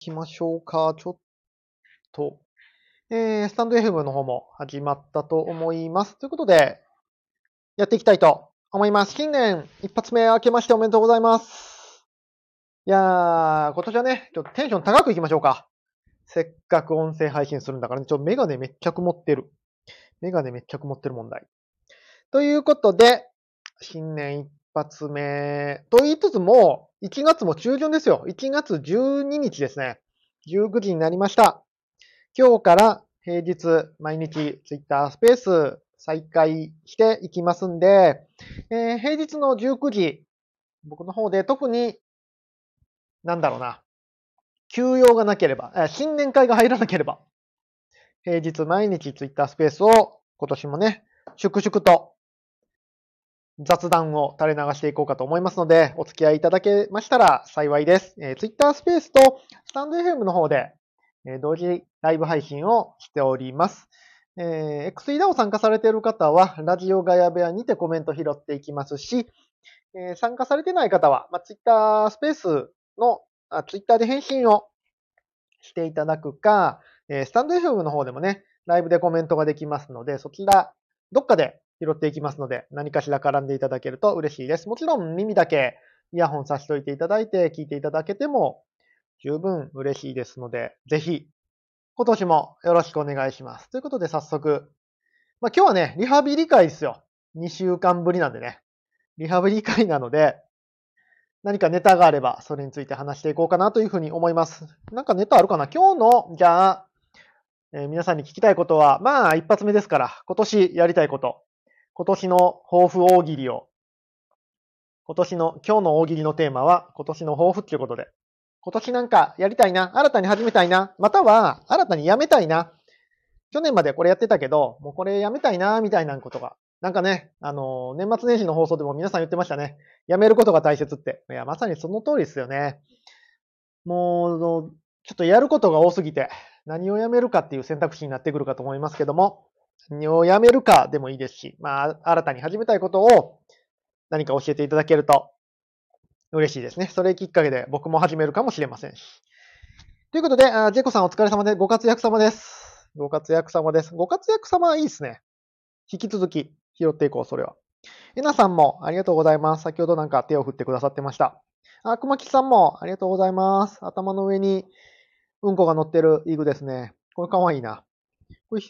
きましょうか。ちょっと、えー、スタンド FM の方も始まったと思います。ということで、やっていきたいと思います。新年一発目明けましておめでとうございます。いやー、今年はね、ちょっとテンション高くいきましょうか。せっかく音声配信するんだからね、ちょっとメガネめっちゃ曇ってる。メガネめっちゃ曇ってる問題。ということで、新年一発目と言いつつも、1月も中旬ですよ。1月12日ですね。19時になりました。今日から平日毎日 Twitter スペース再開していきますんで、えー、平日の19時、僕の方で特に、なんだろうな、休養がなければ、新年会が入らなければ、平日毎日 Twitter スペースを今年もね、粛々と雑談を垂れ流していこうかと思いますので、お付き合いいただけましたら幸いです。えー、Twitter スペースとスタンド FM の方で、えー、同時ライブ配信をしております。えー、XE を参加されている方は、ラジオガヤ部屋にてコメント拾っていきますし、えー、参加されてない方は、まあ、Twitter スペースの、あ Twitter で返信をしていただくか、えー、スタンド FM の方でもね、ライブでコメントができますので、そちら、どっかで拾っていきますので、何かしら絡んでいただけると嬉しいです。もちろん耳だけイヤホンさせておいていただいて聞いていただけても十分嬉しいですので、ぜひ今年もよろしくお願いします。ということで早速、まあ、今日はね、リハビリ会ですよ。2週間ぶりなんでね。リハビリ会なので、何かネタがあれば、それについて話していこうかなというふうに思います。なんかネタあるかな？今日の、じゃあ、えー、皆さんに聞きたいことは、まあ、一発目ですから、今年やりたいこと。今年の抱負大喜利を、今年の、今日の大喜利のテーマは、今年の抱負っていうことで、今年なんかやりたいな、新たに始めたいな、または新たにやめたいな、去年までこれやってたけど、もうこれやめたいな、みたいなことが。なんかね、あの、年末年始の放送でも皆さん言ってましたね。やめることが大切って。いや、まさにその通りですよね。もう、ちょっとやることが多すぎて、何をやめるかっていう選択肢になってくるかと思いますけども、何をやめるかでもいいですし、まあ、新たに始めたいことを何か教えていただけると嬉しいですね。それきっかけで僕も始めるかもしれませんし。ということで、あジェコさんお疲れ様で、ご活躍様です。ご活躍様です。ご活躍様はいいですね。引き続き拾っていこう、それは。えなさんもありがとうございます。先ほどなんか手を振ってくださってました。あ、くまきさんもありがとうございます。頭の上にうんこが乗ってるイグですね。これかわいいな。これ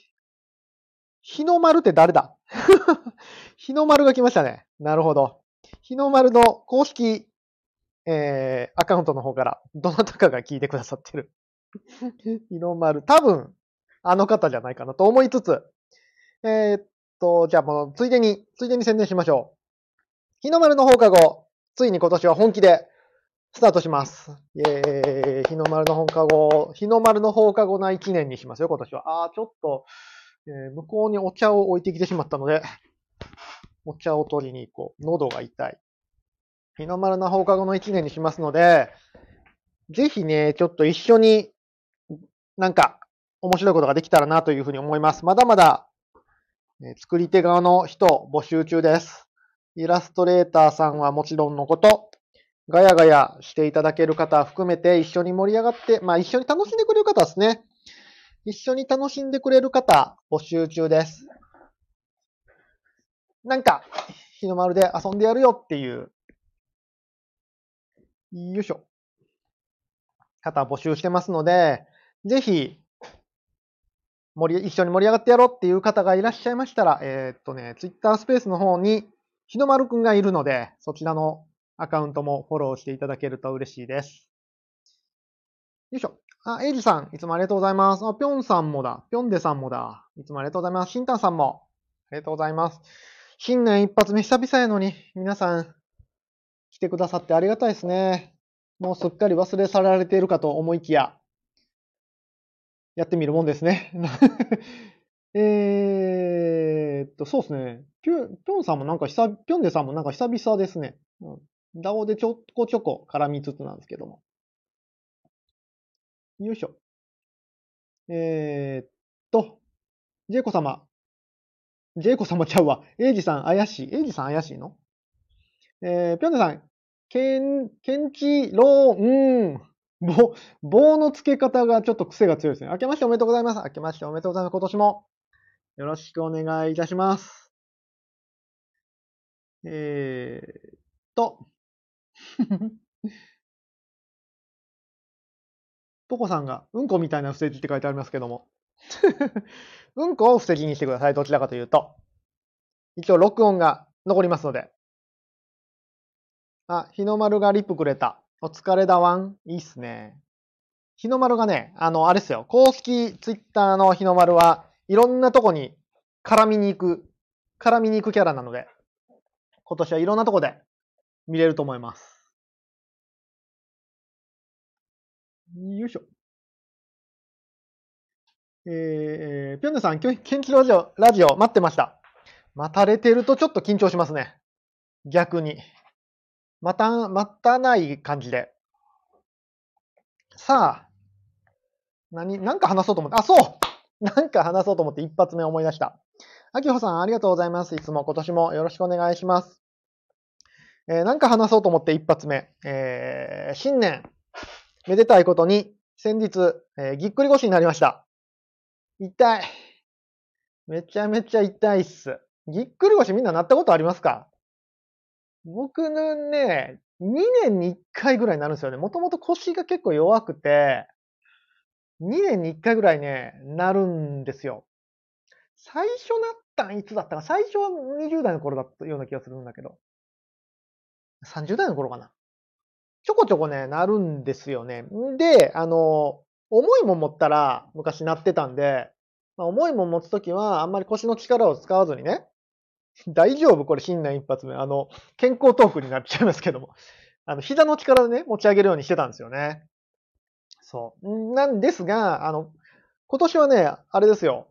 日の丸って誰だ？日の丸が来ましたね。なるほど。日の丸の公式、えー、アカウントの方から、どなたかが聞いてくださってる。日の丸、多分、あの方じゃないかなと思いつつ、えー、っと、じゃあもう、ついでに、ついでに宣伝しましょう。日の丸の放課後、ついに今年は本気でスタートします。イェーイ、日の丸の放課後、日の丸の放課後な1年にしますよ、今年は。あー、ちょっと、えー、向こうにお茶を置いてきてしまったので、お茶を取りに行こう。喉が痛い。日の丸な放課後の一年にしますので、ぜひね、ちょっと一緒になんか面白いことができたらなというふうに思います。まだまだ、え作り手側の人募集中です。イラストレーターさんはもちろんのこと、ガヤガヤしていただける方含めて一緒に盛り上がって、まあ一緒に楽しんでくれる方ですね。一緒に楽しんでくれる方、募集中です。なんか、日の丸で遊んでやるよっていう、よいしょ。方募集してますので、ぜひ、盛り、一緒に盛り上がってやろうっていう方がいらっしゃいましたら、えー、っとね、ツイッタースペースの方に、日の丸くんがいるので、そちらのアカウントもフォローしていただけると嬉しいです。よいしょ。あ、エイジさん、いつもありがとうございます。あ、ぴょんさんもだ。ぴょんでさんもだ。いつもありがとうございます。しんたんさんも。ありがとうございます。新年一発目久々やのに、皆さん、来てくださってありがたいですね。もうすっかり忘れ去られているかと思いきや、やってみるもんですね。えーっと、そうですね。ぴょ、ぴょんさんもなんか久、ぴょんでさんもなんか久々ですね。うん。ダオでちょこちょこ絡みつつなんですけども。よいしょ。えー、っと、ジェイコ様。ジェイコ様ちゃうわ。エイジさん怪しい。エイジさん怪しいの？えー、ぴょんねさん。ケン、ケンチローン。棒、棒の付け方がちょっと癖が強いですね。明けましておめでとうございます。明けましておめでとうございます。今年もよろしくお願いいたします。えー、っと。ポコさんが、うんこみたいな布石って書いてありますけども。うんこを布石にしてください。どちらかというと。一応録音が残りますので。あ、日の丸がリップくれた。お疲れだわん。いいっすね。日の丸がね、あの、あれっすよ。公式ツイッターの日の丸はいろんなとこに絡みに行く、絡みに行くキャラなので、今年はいろんなとこで見れると思います。よいしょ。えー、ぴょんねさん、今日研究ラジオ、ラジオ待ってました。待たれてるとちょっと緊張しますね。逆に。また、待たない感じで。さあ、何、なんか話そうと思って、あ、そうなんか話そうと思って一発目思い出した。あきほさん、ありがとうございます。いつも今年もよろしくお願いします。えー、なんか話そうと思って一発目。えー、新年、めでたいことに、先日、えー、ぎっくり腰になりました。痛い。めちゃめちゃ痛いっす。ぎっくり腰みんななったことありますか？僕のね、2年に1回ぐらいになるんですよね。もともと腰が結構弱くて、2年に1回ぐらいね、なるんですよ。最初なったんいつだったか最初は20代の頃だったような気がするんだけど。30代の頃かな。ちょこちょこね、なるんですよね。で、あの、重いもん持ったら昔なってたんで、まあ、重いもん持つときはあんまり腰の力を使わずにね、大丈夫これ新年一発目。あの、健康トークになっちゃいますけども。あの、膝の力でね、持ち上げるようにしてたんですよね。そう。なんですが、あの、今年はね、あれですよ。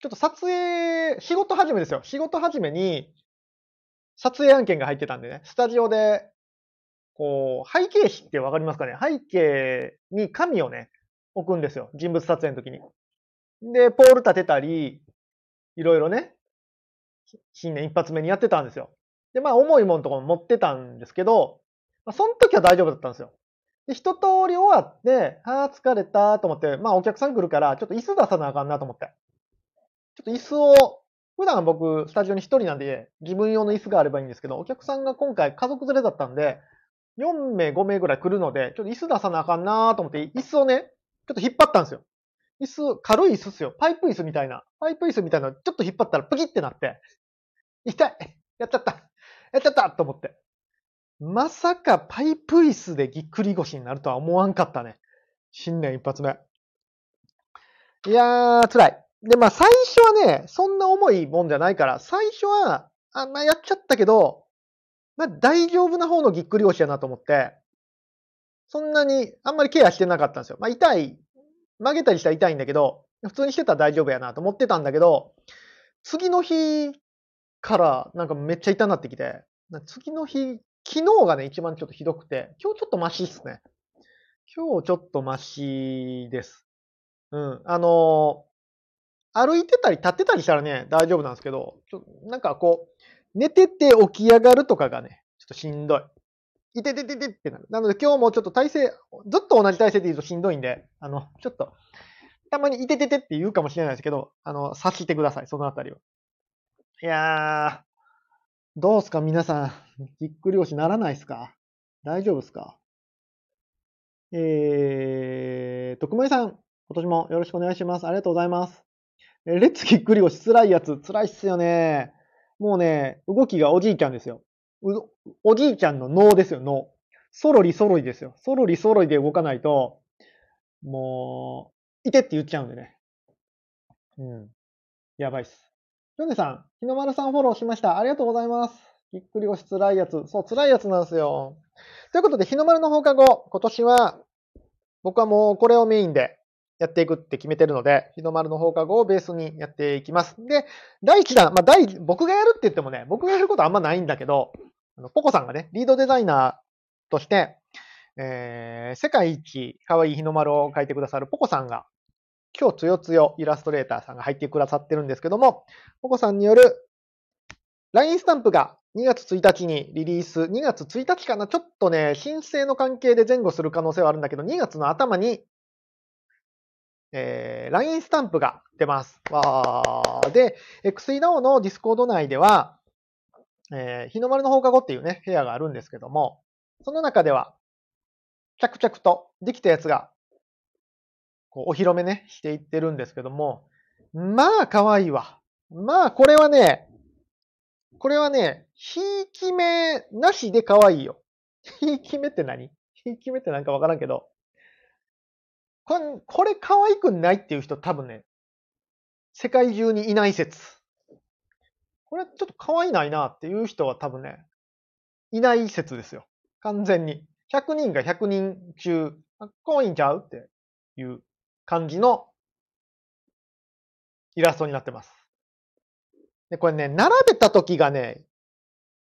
ちょっと撮影、仕事始めですよ。仕事始めに、撮影案件が入ってたんでね、スタジオで、こう、背景紙ってわかりますかね？背景に紙をね、置くんですよ。人物撮影の時に。で、ポール立てたり、いろいろね、新年一発目にやってたんですよ。で、まあ、重いもんとかも持ってたんですけど、まあ、その時は大丈夫だったんですよ。で、一通り終わって、ああ、疲れたと思って、まあ、お客さん来るから、ちょっと椅子出さなあかんなと思って。ちょっと椅子を、普段僕、スタジオに一人なんで、自分用の椅子があればいいんですけど、お客さんが今回家族連れだったんで、4名、5名ぐらい来るので、ちょっと椅子出さなあかんなと思って、椅子をね、ちょっと引っ張ったんですよ。椅子、軽い椅子っすよ。パイプ椅子みたいな。パイプ椅子みたいなちょっと引っ張ったらプキってなって、痛いやっちゃったやっちゃったと思って。まさかパイプ椅子でぎっくり腰になるとは思わんかったね。新年一発目。いやー、辛い。で、まあ最初はね、そんな重いもんじゃないから、最初は、あん、まあやっちゃったけど、まあ大丈夫な方のぎっくり腰やなと思って、そんなにあんまりケアしてなかったんですよ。まあ痛い、曲げたりしたら痛いんだけど、普通にしてたら大丈夫やなと思ってたんだけど、次の日からなんかめっちゃ痛なってきて、次の日、昨日がね、一番ちょっとひどくて、今日ちょっとマシっすね。今日ちょっとマシです。うん。あのー、歩いてたり立ってたりしたらね、大丈夫なんですけど、ちょなんかこう、寝てて起き上がるとかがね、ちょっとしんどい。いててててってなる。なので今日もちょっと体勢、ずっと同じ体勢で言うとしんどいんで、あの、ちょっと、たまにいてててって言うかもしれないですけど、あの、察してください、そのあたりは。いやー、どうすか皆さん。ぎっくり腰ならないっすか？大丈夫っすか？えー、徳丸さん、今年もよろしくお願いします。ありがとうございます。えレッツぎっくり腰、辛いやつ、辛いっすよね。もうね、動きがおじいちゃんですよ。おじいちゃんの脳ですよ、脳。そろりそろりですよ。そろりそろりで動かないと、もう、いてって言っちゃうんでね。うん。やばいっす。ヨネさん、日の丸さんフォローしました。ありがとうございます。ぎっくり腰辛いやつ。そう、辛いやつなんですよ。ということで、日の丸の放課後、今年は、僕はもうこれをメインでやっていくって決めてるので、日の丸の放課後をベースにやっていきます。で、第1弾、まあ、第、僕がやるって言ってもね、僕がやることあんまないんだけど、あのポコさんがね、リードデザイナーとして、えー、世界一可愛い日の丸を描いてくださるポコさんが、今日つよつよイラストレーターさんが入ってくださってるんですけども、ポコさんによる LINE スタンプが2月1日にリリース、2月1日かなちょっとね、申請の関係で前後する可能性はあるんだけど、2月の頭に、えー、LINE スタンプが出ます。わー。で、XEDAO のディスコード内では、えー、日の丸の放課後っていうね、部屋があるんですけども、その中では、着々とできたやつが、こう、お披露目ね、していってるんですけども、まあ、可愛いわ。まあ、これはね、これはね、ひいき目なしで可愛いよ。ひいき目って何？ひいき目ってなんかわからんけど、これ、これ可愛くないっていう人多分ね、世界中にいない説。これちょっと可愛いないなっていう人は多分ね、いない説ですよ。完全に。100人が100人中、可愛いんちゃうっていう感じのイラストになってます。で、これね、並べた時がね、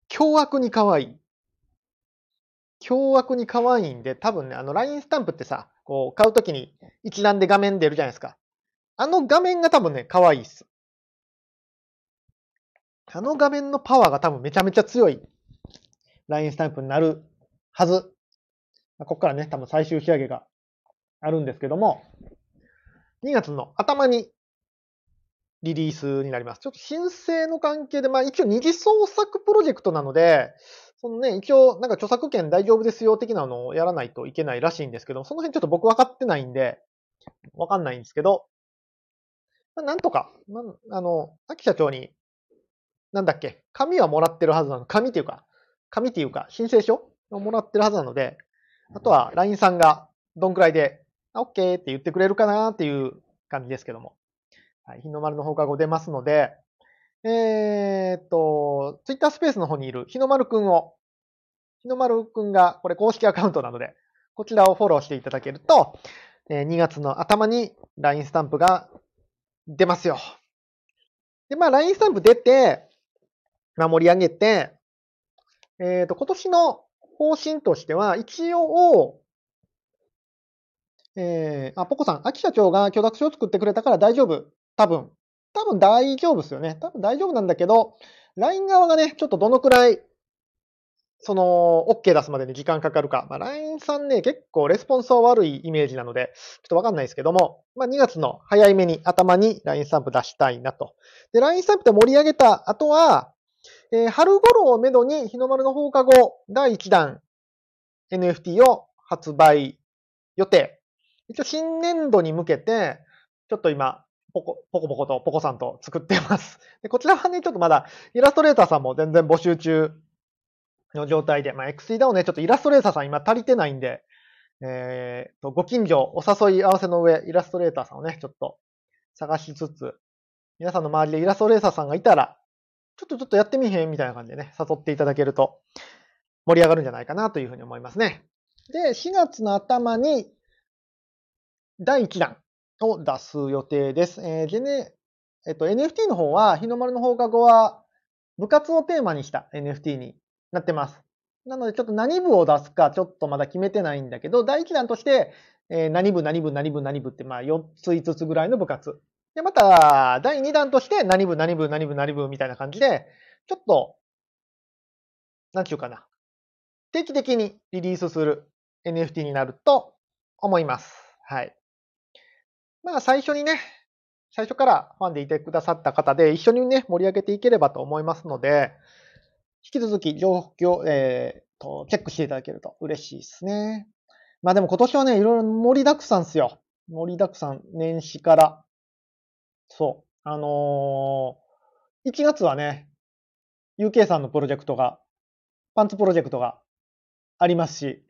凶悪に可愛い。凶悪に可愛いんで、多分ね、あの、LINE スタンプってさ、こう、買うときに一覧で画面出るじゃないですか。あの画面が多分ね、可愛いっす。あの画面のパワーが多分めちゃめちゃ強い LINE スタンプになるはず。ここからね、多分最終仕上げがあるんですけども、2月の頭にリリースになります。ちょっと申請の関係で、まあ一応二次創作プロジェクトなので、そのね、一応なんか著作権大丈夫ですよ的なのをやらないといけないらしいんですけど、その辺ちょっと僕分かってないんで、分かんないんですけど、まあ、なんとか、まあ、あの、秋社長に、なんだっけ、紙はもらってるはずなの。紙っていうか、紙っていうか、申請書をもらってるはずなので、あとは LINE さんがどんくらいで、OK って言ってくれるかなっていう感じですけども。はい、日の丸の放課後出ますので、えー、っと、ツイッタースペースの方にいる日の丸くんを、日の丸くんが、これ公式アカウントなので、こちらをフォローしていただけると、2月の頭に LINE スタンプが出ますよ。で、まあ LINE スタンプ出て、まあ盛り上げて、えっ、と、今年の方針としては、一応、えー、あ、ポコさん、秋社長が許諾書を作ってくれたから大丈夫。多分。多分大丈夫ですよね。多分大丈夫なんだけど、LINE 側がね、ちょっとどのくらい、その、OK 出すまでに時間かかるか。まあ、LINE さんね、結構レスポンスは悪いイメージなので、ちょっとわかんないですけども、まあ、2月の早い目に、頭に LINE スタンプ出したいなと。で、LINE スタンプで盛り上げた後は、えー、春頃をめどに日の丸の放課後第1弾 NFT を発売予定。一応新年度に向けて、ちょっと今、ポコ、ポコポコとポコさんと作ってます。で、こちらはね、ちょっとまだイラストレーターさんも全然募集中の状態で、まあ、XE をね、ちょっとイラストレーターさん今足りてないんで、えー、と、ご近所お誘い合わせの上、イラストレーターさんをね、ちょっと探しつつ、皆さんの周りでイラストレーターさんがいたら、ちょっとちょっとやってみへんみたいな感じでね、誘っていただけると盛り上がるんじゃないかなというふうに思いますね。で、4月の頭に第1弾、を出す予定です。えー、でね、えっと、NFT の方は、日の丸の放課後は、部活をテーマにした NFT になってます。なので、ちょっと何部を出すか、ちょっとまだ決めてないんだけど、第一弾として、えー、何部、何部、何部、何部って、まあ、4つ、5つぐらいの部活。で、また、第2弾として、何部、何部、何部、何部みたいな感じで、ちょっと、なんちゅうかな。定期的にリリースする NFT になると思います。はい。まあ最初にね、最初からファンでいてくださった方で一緒にね、盛り上げていければと思いますので、引き続き状況、えー、と、チェックしていただけると嬉しいですね。まあでも今年はね、いろいろ盛りだくさんですよ。盛りだくさん、年始から。そう。あのー、1月はね、UK さんのプロジェクトが、パンツプロジェクトがありますし、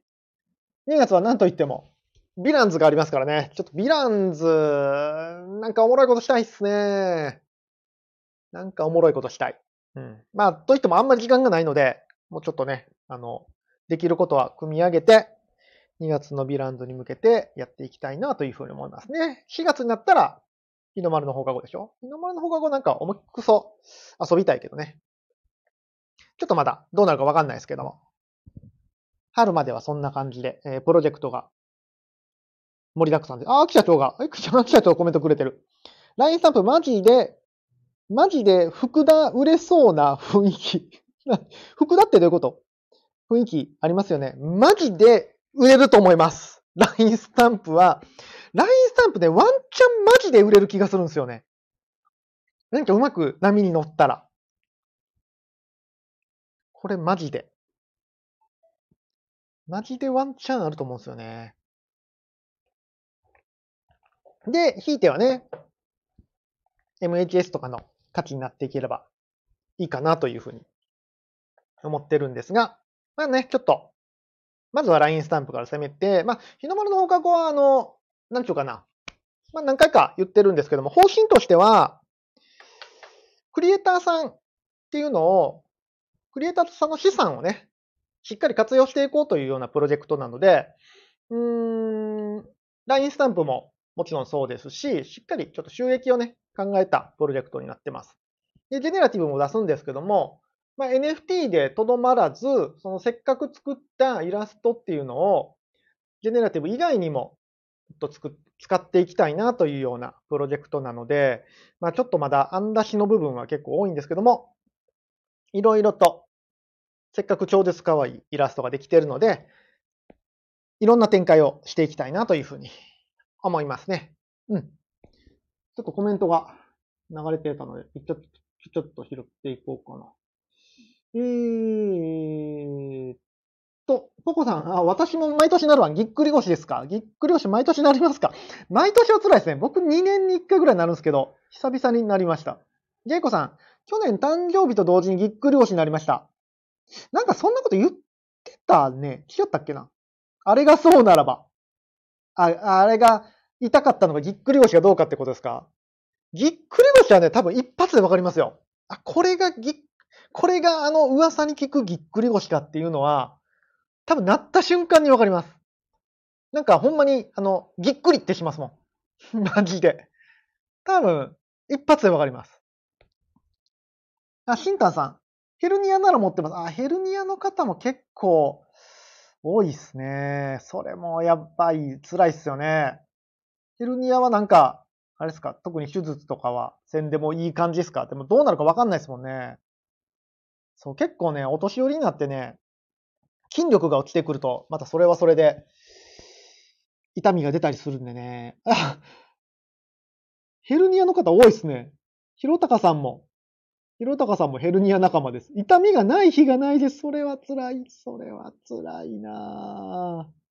2月は何と言っても、ヴィランズがありますからね。ちょっとヴィランズ、なんかおもろいことしたいっすね。なんかおもろいことしたい。うん。まあ、といってもあんまり時間がないので、もうちょっとね、あの、できることは組み上げて、2月のヴィランズに向けてやっていきたいなというふうに思いますね。4月になったら、日の丸の放課後でしょ？日の丸の放課後なんか思いっくそ遊びたいけどね。ちょっとまだどうなるかわかんないですけども。春まではそんな感じで、えー、プロジェクトが盛りだくさんで。あ、秋社長が、え 秋社長コメントくれてる。LINE スタンプマジで、マジで福田売れそうな雰囲気。服だってどういうこと？雰囲気ありますよね。マジで売れると思います。LINE スタンプは、LINE スタンプでワンチャンマジで売れる気がするんですよね。何かうまく波に乗ったら。これマジで。マジでワンチャンあると思うんですよね。で、ひいてはね、MHS とかの価値になっていければいいかなというふうに思ってるんですが、まあね、ちょっと、まずは LINE スタンプから攻めて、まあ、日の丸の放課後は、あの、なんちゅうかな、まあ何回か言ってるんですけども、方針としては、クリエイターさんっていうのを、クリエイターさんの資産をね、しっかり活用していこうというようなプロジェクトなので、うーん、LINE スタンプももちろんそうですし、しっかりちょっと収益をね、考えたプロジェクトになってます。で、ジェネラティブも出すんですけども、まあ、NFT でとどまらず、そのせっかく作ったイラストっていうのを、ジェネラティブ以外にも、とつく使っていきたいなというようなプロジェクトなので、まあ、ちょっとまだ案出しの部分は結構多いんですけども、いろいろと、せっかく超絶可愛いイラストができているので、いろんな展開をしていきたいなというふうに思いますね。うん。ちょっとコメントが流れてたので、ちょっと、ちょっと拾っていこうかな。えーと、ポコさん、あ、私も毎年なるわ。ぎっくり腰ですか？ぎっくり腰毎年なりますか？毎年は辛いですね。僕2年に1回ぐらいになるんですけど、久々になりました。ジェイコさん、去年誕生日と同時にぎっくり腰になりました。なんかそんなこと言ってたね。違ったっけな？あれがそうならば。あ、あれが痛かったのがぎっくり腰がどうかってことですか？ぎっくり腰はね、多分一発でわかりますよ。あ、これがぎっ、これがあの噂に聞くぎっくり腰かっていうのは、多分なった瞬間にわかります。なんかほんまに、あの、ぎっくりってしますもん。マジで。多分、一発でわかります。あ、シンタンさん。ヘルニアなら持ってます。あ、ヘルニアの方も結構多いっすね。それもやっぱり辛いっすよね。ヘルニアはなんか、あれですか、特に手術とかはせんでもいい感じですか？でもどうなるかわかんないですもんね。そう、結構ね、お年寄りになってね、筋力が落ちてくると、またそれはそれで、痛みが出たりするんでね。ヘルニアの方多いっすね。ひろたかさんも。ひろたかさんもヘルニア仲間です。痛みがない日がないです。それは辛い。それは辛いなぁ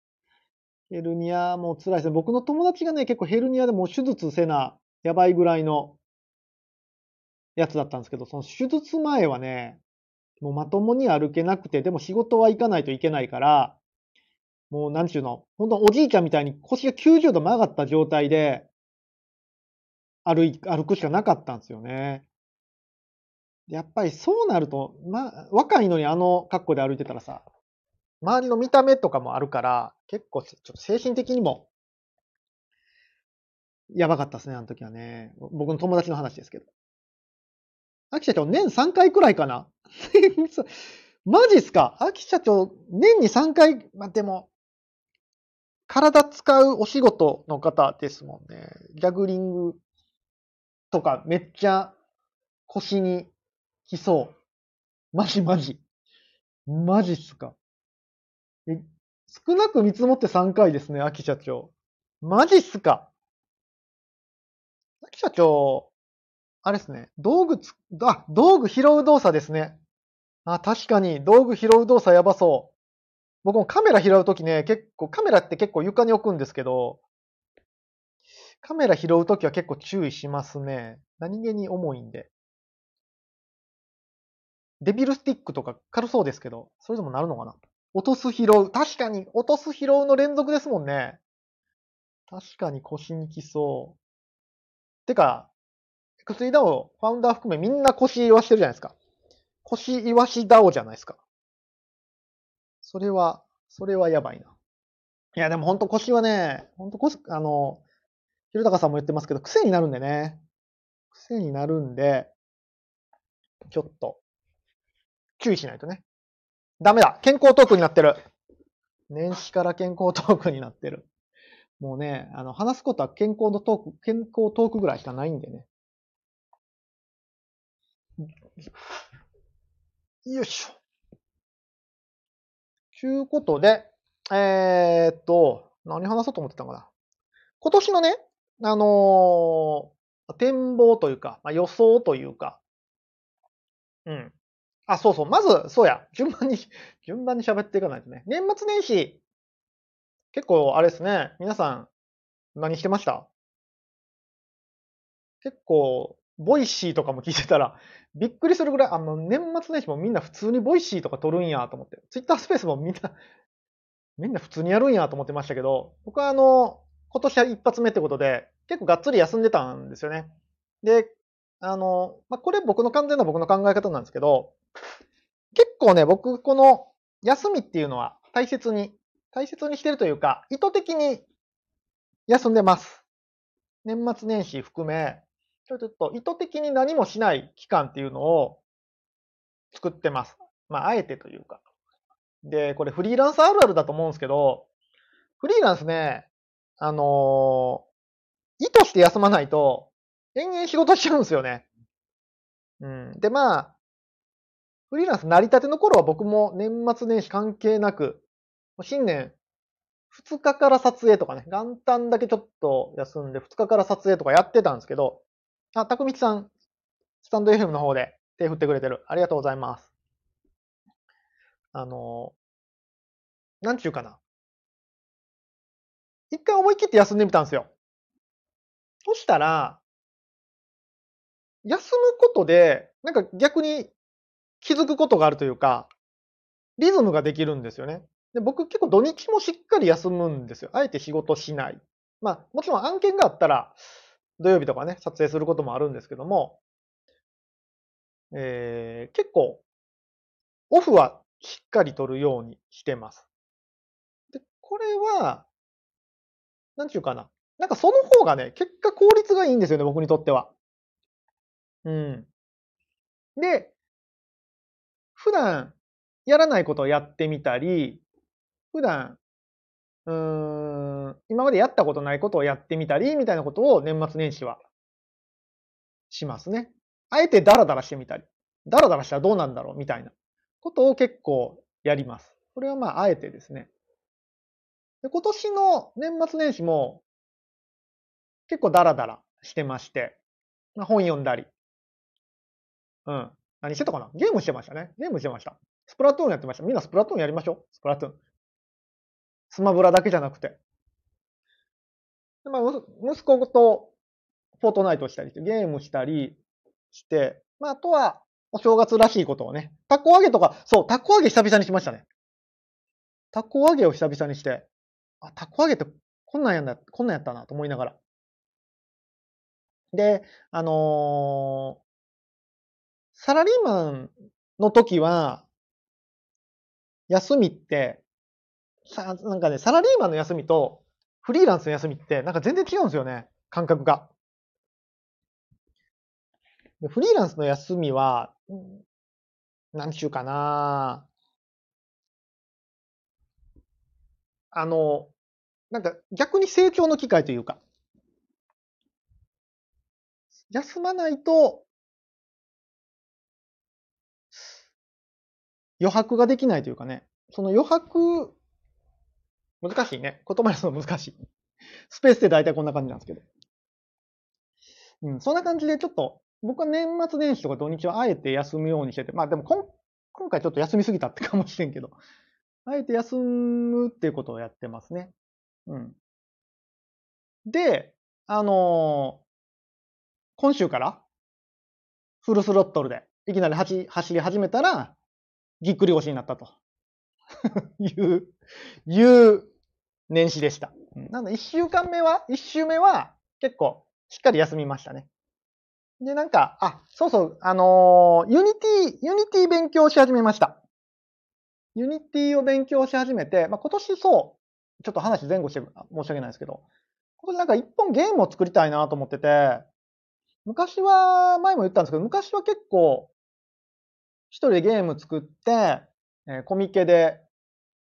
ヘルニアも辛いですね。僕の友達がね、結構ヘルニアでも手術せな、やばいぐらいのやつだったんですけど、その手術前はね、もうまともに歩けなくて、でも仕事は行かないといけないから、もうなんちゅうの、本当おじいちゃんみたいに腰が90度曲がった状態で歩い、歩くしかなかったんですよね。やっぱりそうなると、ま、若いのにあの格好で歩いてたらさ、周りの見た目とかもあるから、結構ちょっと精神的にも、やばかったですね、あの時はね。僕の友達の話ですけど。秋社長、年3回くらいかな？マジっすか？秋社長、年に3回、まあ、でも、体使うお仕事の方ですもんね。ジャグリングとかめっちゃ腰に来そう。マジマジ。マジっすか？少なく見積もって3回ですね、秋社長。マジっすか？秋社長、あれですね、道具つ、あ、道具拾う動作ですね。あ、確かに、道具拾う動作やばそう。僕もカメラ拾うときね、結構、カメラって結構床に置くんですけど、カメラ拾うときは結構注意しますね。何気に重いんで。デビルスティックとか軽そうですけど、それでもなるのかな？落とす拾う。確かに、落とす拾うの連続ですもんね。確かに腰にきそう。てか、薬 DAO、ファウンダー含めみんな腰言わしてるじゃないですか。腰言わし DAO じゃないですか。それは、それはやばいな。いや、でもほんと腰はね、ほんと腰、あの、ひろたかさんも言ってますけど、癖になるんでね。癖になるんで、ちょっと、注意しないとね。ダメだ健康トークになってる年始から健康トークになってる。もうね、あの、話すことは健康のトーク、健康トークぐらいしかないんでね。よいしょ。ちゅうことで、えー、っと、何話そうと思ってたのかな。今年のね、あのー、展望というか、まあ、予想というか、うん。あ、そうそう。まず、そうや。順番に、順番に喋っていかないとね。年末年始、結構、あれですね。皆さん、何してました？結構、 Voicy とかも聞いてたら、びっくりするぐらい、あの、年末年始もみんな普通に Voicy とか録るんやと思って。ツイッタースペースもみんな、みんな普通にやるんやと思ってましたけど、僕はあの、今年は一発目ってことで、結構がっつり休んでたんですよね。で、あの、まあ、これ僕の完全な僕の考え方なんですけど、結構ね、僕、この休みっていうのは大切に、大切にしてるというか、意図的に休んでます。年末年始含め、ちょっと意図的に何もしない期間っていうのを作ってます。まあ、あえてというか。で、これフリーランスあるあるだと思うんですけど、フリーランスね、あのー、意図して休まないと、延々仕事しちゃうんですよね。うん。で、まあ、フリーランス成り立ての頃は僕も年末年始関係なく、新年2日から撮影とかね、元旦だけちょっと休んで2日から撮影とかやってたんですけど、あ、たくみちさん、スタンド FM の方で手振ってくれてる。ありがとうございます。あの、なんちゅうかな。一回思い切って休んでみたんですよ。そしたら、休むことで、なんか逆に気づくことがあるというか、リズムができるんですよね。で僕結構土日もしっかり休むんですよ。あえて仕事しない。まあ、もちろん案件があったら、土曜日とかね、撮影することもあるんですけども、えー、結構、オフはしっかり取るようにしてます。で、これは、なんちゅうかな。なんかその方がね、結果効率がいいんですよね、僕にとっては。うん。で、普段やらないことをやってみたり、普段、うーん、今までやったことないことをやってみたり、みたいなことを年末年始はしますね。あえてダラダラしてみたり、ダラダラしたらどうなんだろうみたいなことを結構やります。これはまあ、あえてですね。で今年の年末年始も結構ダラダラしてまして、まあ、本読んだり、うん。何してたかな？ゲームしてましたね。ゲームしてました。スプラトゥーンやってました。みんなスプラトゥーンやりましょう。スプラトゥーン。スマブラだけじゃなくて。でまあ、息子とフォートナイトしたりして、ゲームしたりして、まあ、あとは、お正月らしいことをね。タコ揚げとか、そう、タコ揚げ久々にしましたね。タコ揚げを久々にして、あ、タコ揚げってこんなんやんだ、こんなんやったなと思いながら。で、あのサラリーマンの時は、休みって、さ、なんかね、サラリーマンの休みとフリーランスの休みってなんか全然違うんですよね、感覚が。フリーランスの休みは、なんちゅうかなあの、なんか逆に成長の機会というか、休まないと余白ができないというかね、その余白、難しいね。言葉にするの難しい。スペースって大体こんな感じなんですけど。うん、そんな感じでちょっと、僕は年末年始とか土日はあえて休むようにしてて、まあでも今今回ちょっと休みすぎたってかもしれんけど、あえて休むっていうことをやってますね。うん。で、あのー、今週からフルスロットルでいきなり走り始めたら、ぎっくり腰になったと いう、いう年始でした。なので、一週間目は、一週目は結構しっかり休みましたね。で、なんか、あ、そうそう、あのー、 Unity、Unity 勉強し始めました。Unity を勉強し始めて、まあ、今年そう、ちょっと話前後して申し訳ないですけど、今年なんか一本ゲームを作りたいなと思ってて、昔は、前も言ったんですけど、昔は結構、一人でゲーム作って、えー、コミケで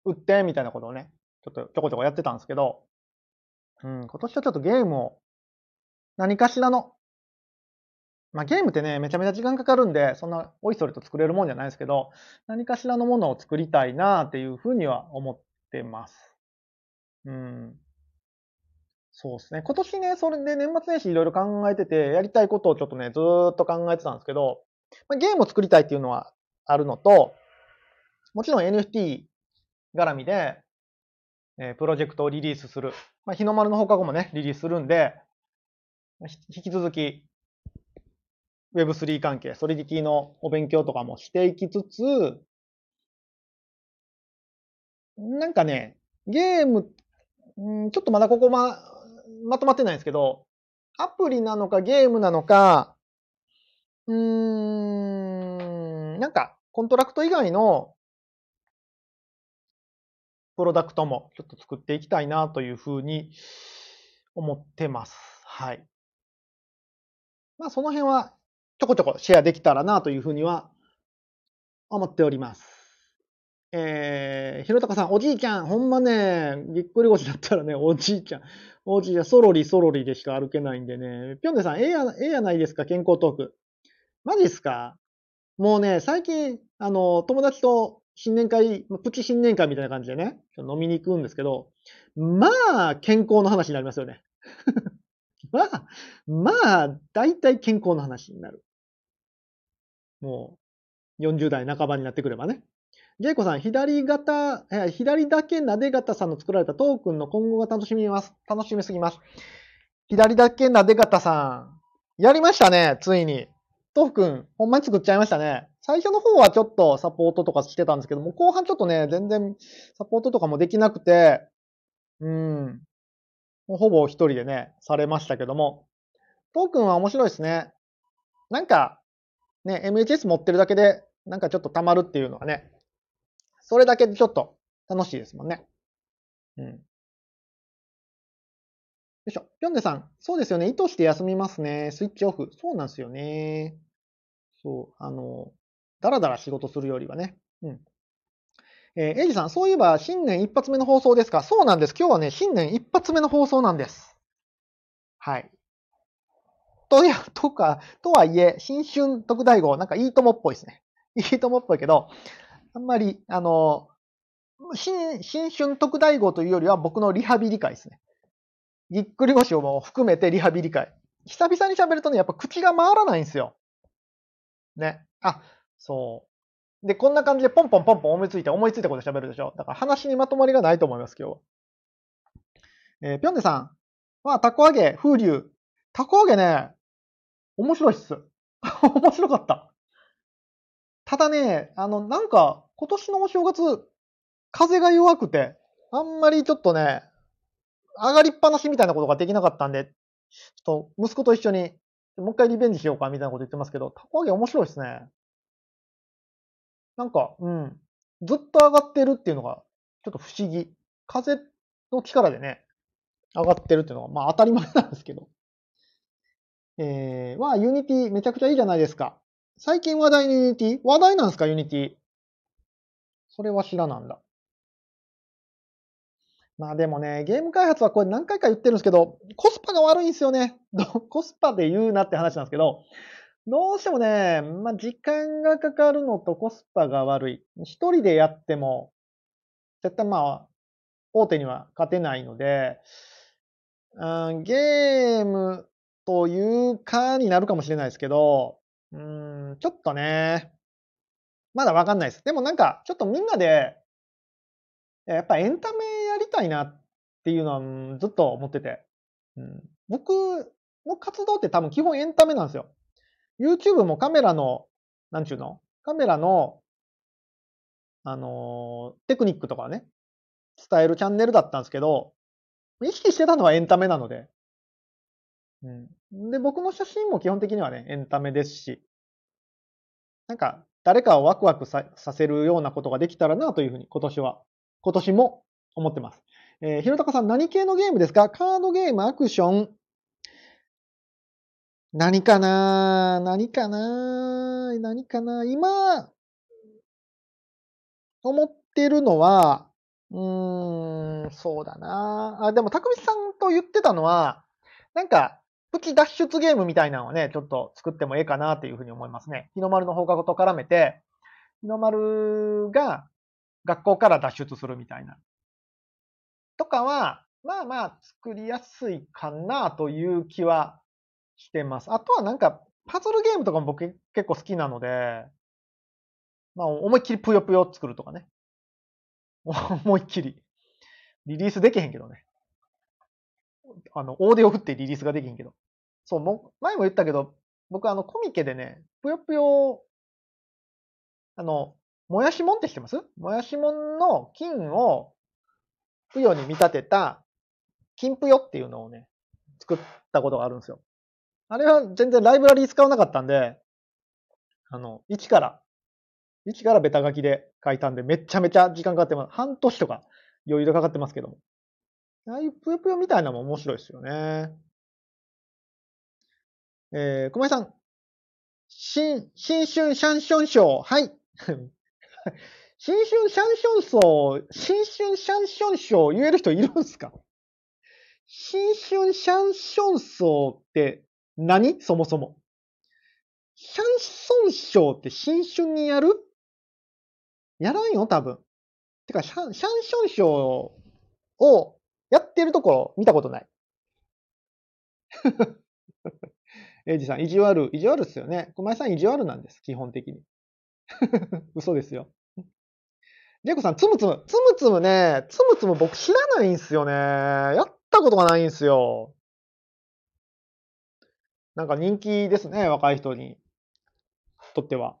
売って、みたいなことをね、ちょっとちょこちょこやってたんですけど、うん、今年はちょっとゲームを、何かしらの、まあゲームってね、めちゃめちゃ時間かかるんで、そんなおいそれと作れるもんじゃないですけど、何かしらのものを作りたいなっていうふうには思ってます。うん。そうですね。今年ね、それで年末年始いろいろ考えてて、やりたいことをちょっとね、ずーっと考えてたんですけど、まあ、ゲームを作りたいっていうのはあるのと、もちろん NFT 絡みで、えー、プロジェクトをリリースする。まあ、日の丸の放課後もね、リリースするんで、引き続き、Web3 関係、 Solidity のお勉強とかもしていきつつ、なんかね、ゲーム、んちょっとまだここま、まとまってないんですけど、アプリなのかゲームなのか、うーん、なんか、コントラクト以外のプロダクトもちょっと作っていきたいなというふうに思ってます。はい。まあその辺はちょこちょこシェアできたらなというふうには思っております。えー、ひろたかさん、おじいちゃん、ほんまね、ぎっくり腰だったらね、おじいちゃん、おじいちゃん、そろりそろりでしか歩けないんでね。ぴょんねさん、ええや、ええやないですか、健康トーク。マジっすか？もうね、最近、あの、友達と新年会、プチ新年会みたいな感じでね、飲みに行くんですけど、まあ、健康の話になりますよね。まあ、まあ、大体健康の話になる。もう、40代半ばになってくればね。ジェイコさん、左型、左だけなで型さんの作られたトークンの今後が楽しみます。楽しみすぎます。左だけなで型さん、やりましたね、ついに。トークン、ほんまに作っちゃいましたね。最初の方はちょっとサポートとかしてたんですけども、後半ちょっとね、全然サポートとかもできなくて、うん。もうほぼ一人でね、されましたけども、トークンは面白いですね。なんか、ね、MHS 持ってるだけで、なんかちょっと溜まるっていうのはね、それだけでちょっと楽しいですもんね。うん。よいしょ。ぴょんでさん。そうですよね。意図して休みますね。スイッチオフ。そうなんですよね。そう。あの、だらだら仕事するよりはね。うん。えー、エイジさん、そういえば新年一発目の放送ですか？そうなんです。今日はね、新年一発目の放送なんです。はい。とや、とか、とはいえ、新春特大号、なんかいいともっぽいですね。いいともっぽいけど、あんまり、あの、新、新春特大号というよりは僕のリハビリ会ですね。ぎっくり腰をも含めてリハビリ会。久々に喋るとね、やっぱ口が回らないんですよ。ね。あ、そう。で、こんな感じでポンポンポンポン思いついて思いついたこと喋るでしょ。だから話にまとまりがないと思います、今日は。えー、ぴょんねさん。まあ、タコ揚げ、風流。タコ揚げね、面白いっす。面白かった。ただね、あの、なんか、今年のお正月、風が弱くて、あんまりちょっとね、上がりっぱなしみたいなことができなかったんで、ちょっと息子と一緒に、もう一回リベンジしようかみたいなこと言ってますけど、凧揚げ面白いですね。なんか、うん。ずっと上がってるっていうのが、ちょっと不思議。風の力でね、上がってるっていうのは、まあ当たり前なんですけど。えー、わあ、 Unity めちゃくちゃいいじゃないですか。最近話題の Unity？話題なんですか、 Unity？それは知らなんだ。まあでもね、ゲーム開発はこれ何回か言ってるんですけど、コスパが悪いんですよね。コスパで言うなって話なんですけど、どうしてもね、まあ、時間がかかるのとコスパが悪い。一人でやっても、絶対まあ、大手には勝てないので、うん、ゲームというかになるかもしれないですけど、うん、ちょっとね、まだわかんないです。でもなんか、ちょっとみんなで、やっぱエンタメたいなっていうのはずっと思ってて、うん、僕の活動って多分基本エンタメなんですよ。YouTube もカメラの、なんちゅうの？カメラの、あのー、テクニックとかね、伝えるチャンネルだったんですけど、意識してたのはエンタメなので。うん。で、僕の写真も基本的にはね、エンタメですし、なんか、誰かをワクワクさせるようなことができたらなというふうに今年は、今年も思ってます。えー、ひろたかさん何系のゲームですか？カードゲーム、アクション、何かな何かな何かな今、思ってるのは、うーん、そうだなあ、でも、たくみさんと言ってたのは、なんか、プチ脱出ゲームみたいなのをね、ちょっと作ってもええかなっていうふうに思いますね。日の丸の放課後と絡めて、日の丸が学校から脱出するみたいな。とかは、まあまあ作りやすいかなという気はしてます。あとはなんか、パズルゲームとかも僕結構好きなので、まあ思いっきりぷよぷよ作るとかね。思いっきり。リリースできへんけどね。あの、オーディオ振ってリリースができへんけど。そう、も、前も言ったけど、僕あの、コミケでね、ぷよぷよ、あの、もやしもんって知ってます？もやしもんの金を、ぷよに見立てた、金ぷよっていうのをね、作ったことがあるんですよ。あれは全然ライブラリー使わなかったんで、あの、一から、一からベタ書きで書いたんで、めちゃめちゃ時間かかってます。半年とか余裕でかかってますけども。ああいうぷよぷよみたいなのも面白いですよね。えー、小林さん。新、新春シャンション賞。はい。新春シャンション賞、新春シャンション賞言える人いるんすか？新春シャンション賞って何？そもそも。シャンソン賞って新春にやる？やらんよ、多分。てか、シャン、シャンション賞をやってるところ見たことない。エイジさん、意地悪、意地悪っすよね。小林さん、意地悪なんです、基本的に。嘘ですよ。ジェコさん、つむつむ、つむつむね、つむつむ僕知らないんすよね。やったことがないんすよ。なんか人気ですね、若い人にとっては。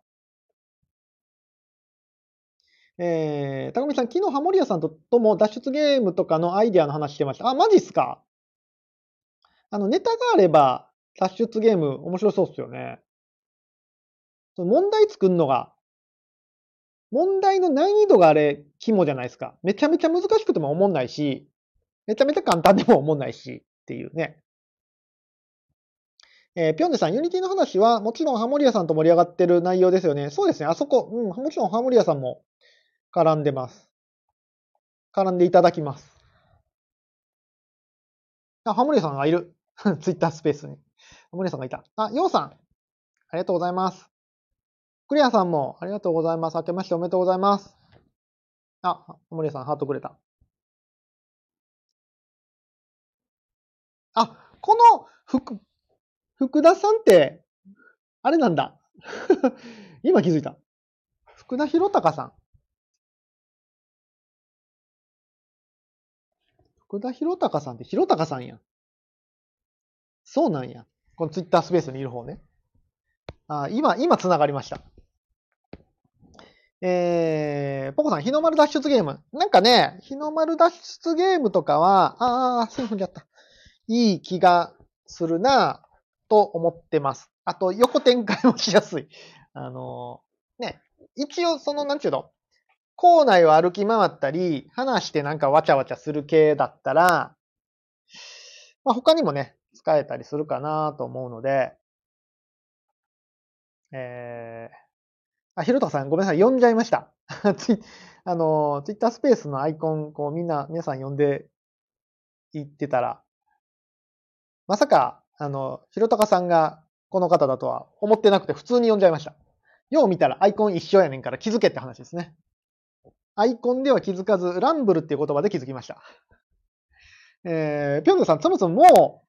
えー、高見さん、昨日ハモリアさんととも脱出ゲームとかのアイディアの話してました。あ、マジっすかあの、ネタがあれば、脱出ゲーム面白そうっすよね。問題作るのが、問題の難易度があれ、肝じゃないですか。めちゃめちゃ難しくても思んないし、めちゃめちゃ簡単でも思んないし、っていうね。えー、ぴょんでさん、 Unity の話は、もちろんハモリアさんと盛り上がってる内容ですよね。そうですね。あそこ、うん、もちろんハモリアさんも絡んでます。絡んでいただきます。あ、ハモリアさんがいる。ツイッタースペースに。ハモリアさんがいた。あ、ヨウさん。ありがとうございます。クリアさんもありがとうございます。明けましておめでとうございます。あ、ハモリさんハートくれた。あ、この福、福田さんって、あれなんだ。今気づいた。福田博隆さん。福田博隆さんって博隆さんやん。そうなんや。このツイッタースペースにいる方ね。あ今、今繋がりました。えー、ポコさん、日の丸脱出ゲーム。なんかね、日の丸脱出ゲームとかは、あー、そう踏んじゃった。いい気がするなと思ってます。あと、横展開もしやすい。あのー、ね、一応その、なんちゅうの、校内を歩き回ったり、話してなんかわちゃわちゃする系だったら、まあ、他にもね、使えたりするかなと思うので、えー、あ、ひろたさんごめんなさい、呼んじゃいました。あの、ツイッタースペースのアイコン、こうみんな、皆さん呼んでいってたら、まさか、あの、ひろたかさんがこの方だとは思ってなくて普通に呼んじゃいました。よう見たらアイコン一緒やねんから気づけって話ですね。アイコンでは気づかず、ランブルっていう言葉で気づきました。えー、ぴょんどさん、そもそもも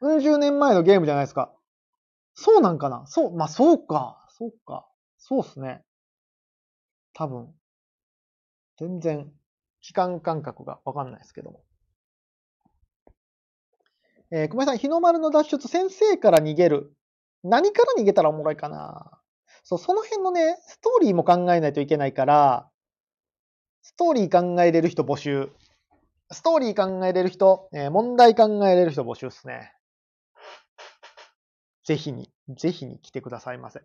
う、うん十年前のゲームじゃないですか。そうなんかなそう、まあ、そうか。そうか。そうっすね。多分。全然、期間感覚がわかんないですけども。えー、小林さん、日の丸の脱出、先生から逃げる。何から逃げたらおもろいかなそう、その辺のね、ストーリーも考えないといけないから、ストーリー考えれる人募集。ストーリー考えれる人、えー、問題考えれる人募集っすね。ぜひに、ぜひに来てくださいませ。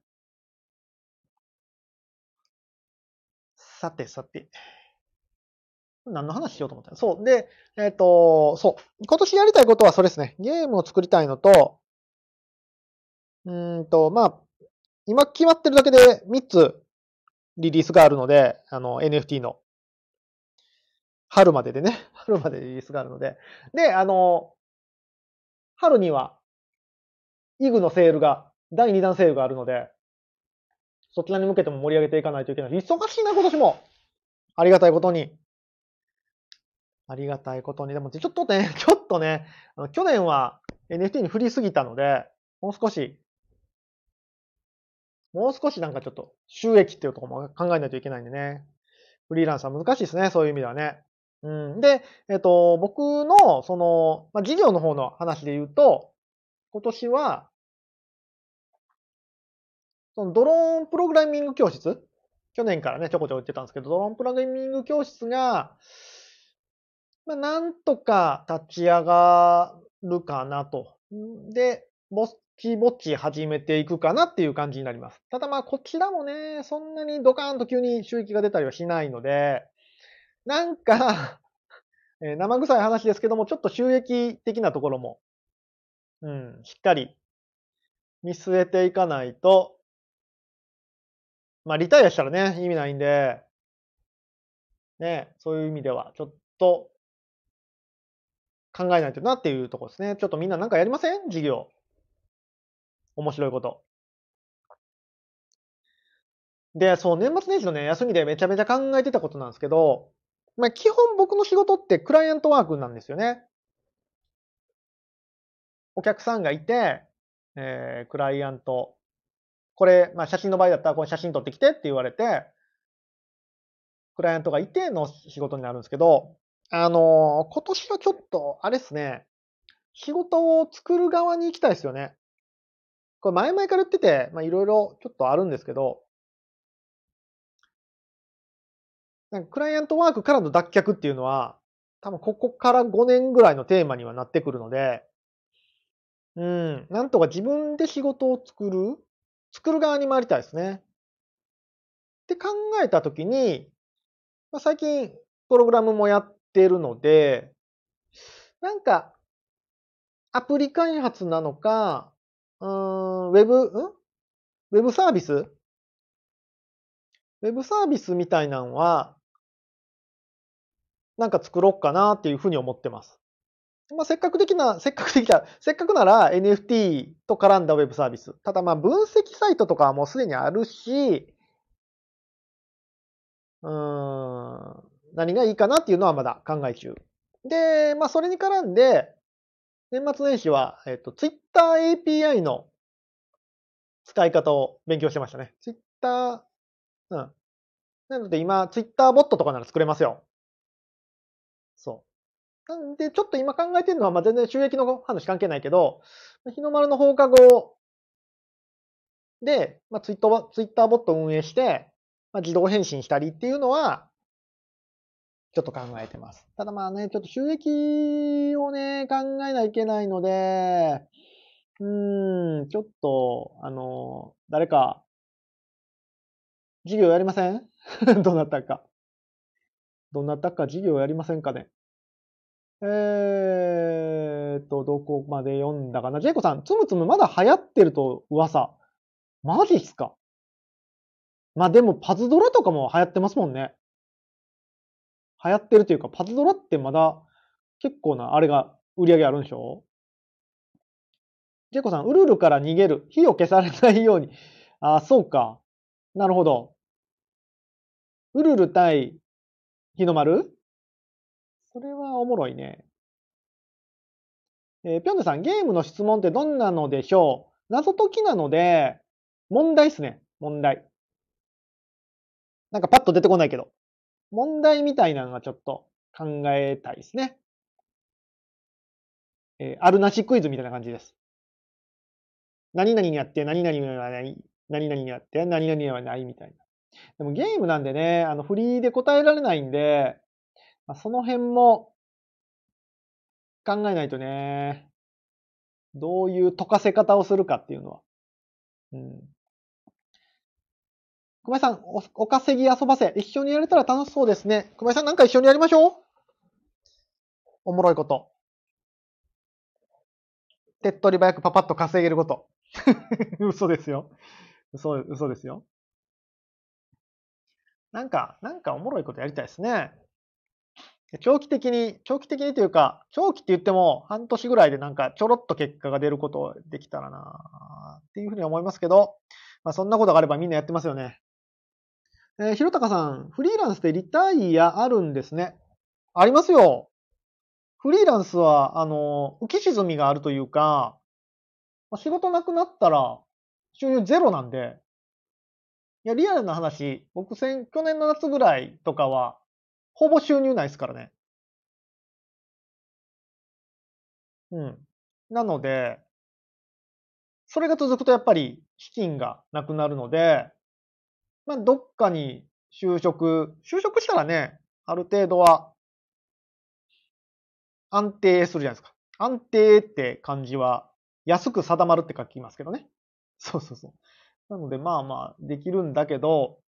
さてさて。何の話しようと思ったそう。で、えっ、ー、と、そう。今年やりたいことはそれですね。ゲームを作りたいのと、うんと、まあ、今決まってるだけで3つリリースがあるので、あの、NFT の。春まででね、春までリリースがあるので。で、あの、春にはイグのセールが、第2弾セールがあるので、そちらに向けても盛り上げていかないといけない。忙しいな、今年も。ありがたいことに。ありがたいことに。でも、ちょっとね、ちょっとね、あの去年は NFT に振りすぎたので、もう少し、もう少しなんかちょっと収益っていうとこも考えないといけないんでね。フリーランスは難しいですね、そういう意味ではね。うん。で、えっ、と、僕の、その、まあ、事業の方の話で言うと、今年は、そのドローンプログラミング教室？去年からね、ちょこちょこ言ってたんですけど、ドローンプログラミング教室が、まあ、なんとか立ち上がるかなと。で、ぼっちぼっち始めていくかなっていう感じになります。ただまあ、こちらもね、そんなにドカーンと急に収益が出たりはしないので、なんかえ生臭い話ですけども、ちょっと収益的なところも、うん、しっかり見据えていかないと、まあ、リタイアしたらね、意味ないんで、ね、そういう意味では、ちょっと、考えないとなっていうところですね。ちょっとみんななんかやりません？授業。面白いこと。で、そう、年末年始のね、休みでめちゃめちゃ考えてたことなんですけど、まあ、基本僕の仕事ってクライアントワークなんですよね。お客さんがいて、えー、クライアント。これ、まあ、写真の場合だったら、この写真撮ってきてって言われて、クライアントがいての仕事になるんですけど、あのー、今年はちょっと、あれですね、仕事を作る側に行きたいですよね。これ前々から言ってて、まあいろいろちょっとあるんですけど、なんかクライアントワークからの脱却っていうのは、多分ここから5年ぐらいのテーマにはなってくるので、うん、なんとか自分で仕事を作る作る側に回りたいですね。って考えたときに、まあ、最近プログラムもやってるので、なんか、アプリ開発なのか、うん、ウェブ、ん？ウェブサービス？ウェブサービスみたいなのは、なんか作ろうかなっていうふうに思ってます。まあ、せっかく的な、せっかく的な、せっかくなら NFT と絡んだウェブサービス。ただまあ分析サイトとかはもうすでにあるし、うん、何がいいかなっていうのはまだ考え中。で、まあそれに絡んで、年末年始は、えっと、Twitter API の使い方を勉強してましたね。Twitter、うん。なので今、Twitter ボットとかなら作れますよ。そう。なんで、ちょっと今考えてるのは、ま、全然収益の話関係ないけど、日の丸の放課後で、ま、ツイッター、ツイッターボット運営して、ま、自動返信したりっていうのは、ちょっと考えてます。ただまあね、ちょっと収益をね、考えないといけないので、うーん、ちょっと、あの、誰か、授業やりません？どなたか。どなたか授業やりませんかね？えーと、どこまで読んだかな？ジェイコさん、つむつむまだ流行ってると噂。マジっすか？まあでもパズドラとかも流行ってますもんね。流行ってるというか、パズドラってまだ結構な、あれが売り上げあるんでしょ？ジェイコさん、ウルルから逃げる。火を消されないように。あ、そうか。なるほど。ウルル対日の丸？それはおもろいね。えー、ぴょんねさん、ゲームの質問ってどんなのでしょう？謎解きなので、問題っすね。問題。なんかパッと出てこないけど。問題みたいなのがちょっと考えたいですね。えー、あるなしクイズみたいな感じです。何々にやって、何々にはない、何々にやって、何々にはないみたいな。でもゲームなんでね、あの、フリーで答えられないんで、まあ、その辺も考えないとね、どういう溶かせ方をするかっていうのは。うん。小林さんお、お稼ぎ遊ばせ。一緒にやれたら楽しそうですね。小林さんなんか一緒にやりましょう。おもろいこと。手っ取り早くパパッと稼げること。嘘ですよ。嘘、嘘ですよ。なんか、なんかおもろいことやりたいですね。長期的に、長期的にというか、長期って言っても半年ぐらいでなんかちょろっと結果が出ることできたらなっていうふうに思いますけど、まあそんなことがあればみんなやってますよね。えー、ひろたかさん、フリーランスでリタイアあるんですね。ありますよ。フリーランスは、あの、浮き沈みがあるというか、ま仕事なくなったら収入ゼロなんで、いや、リアルな話、僕先、去年の夏ぐらいとかは、ほぼ収入ないですからね。うん。なので、それが続くとやっぱり資金がなくなるので、まあ、どっかに就職、就職したらね、ある程度は安定するじゃないですか。安定って漢字は安く定まるって書きますけどね。そうそうそう。なのでまあまあできるんだけど、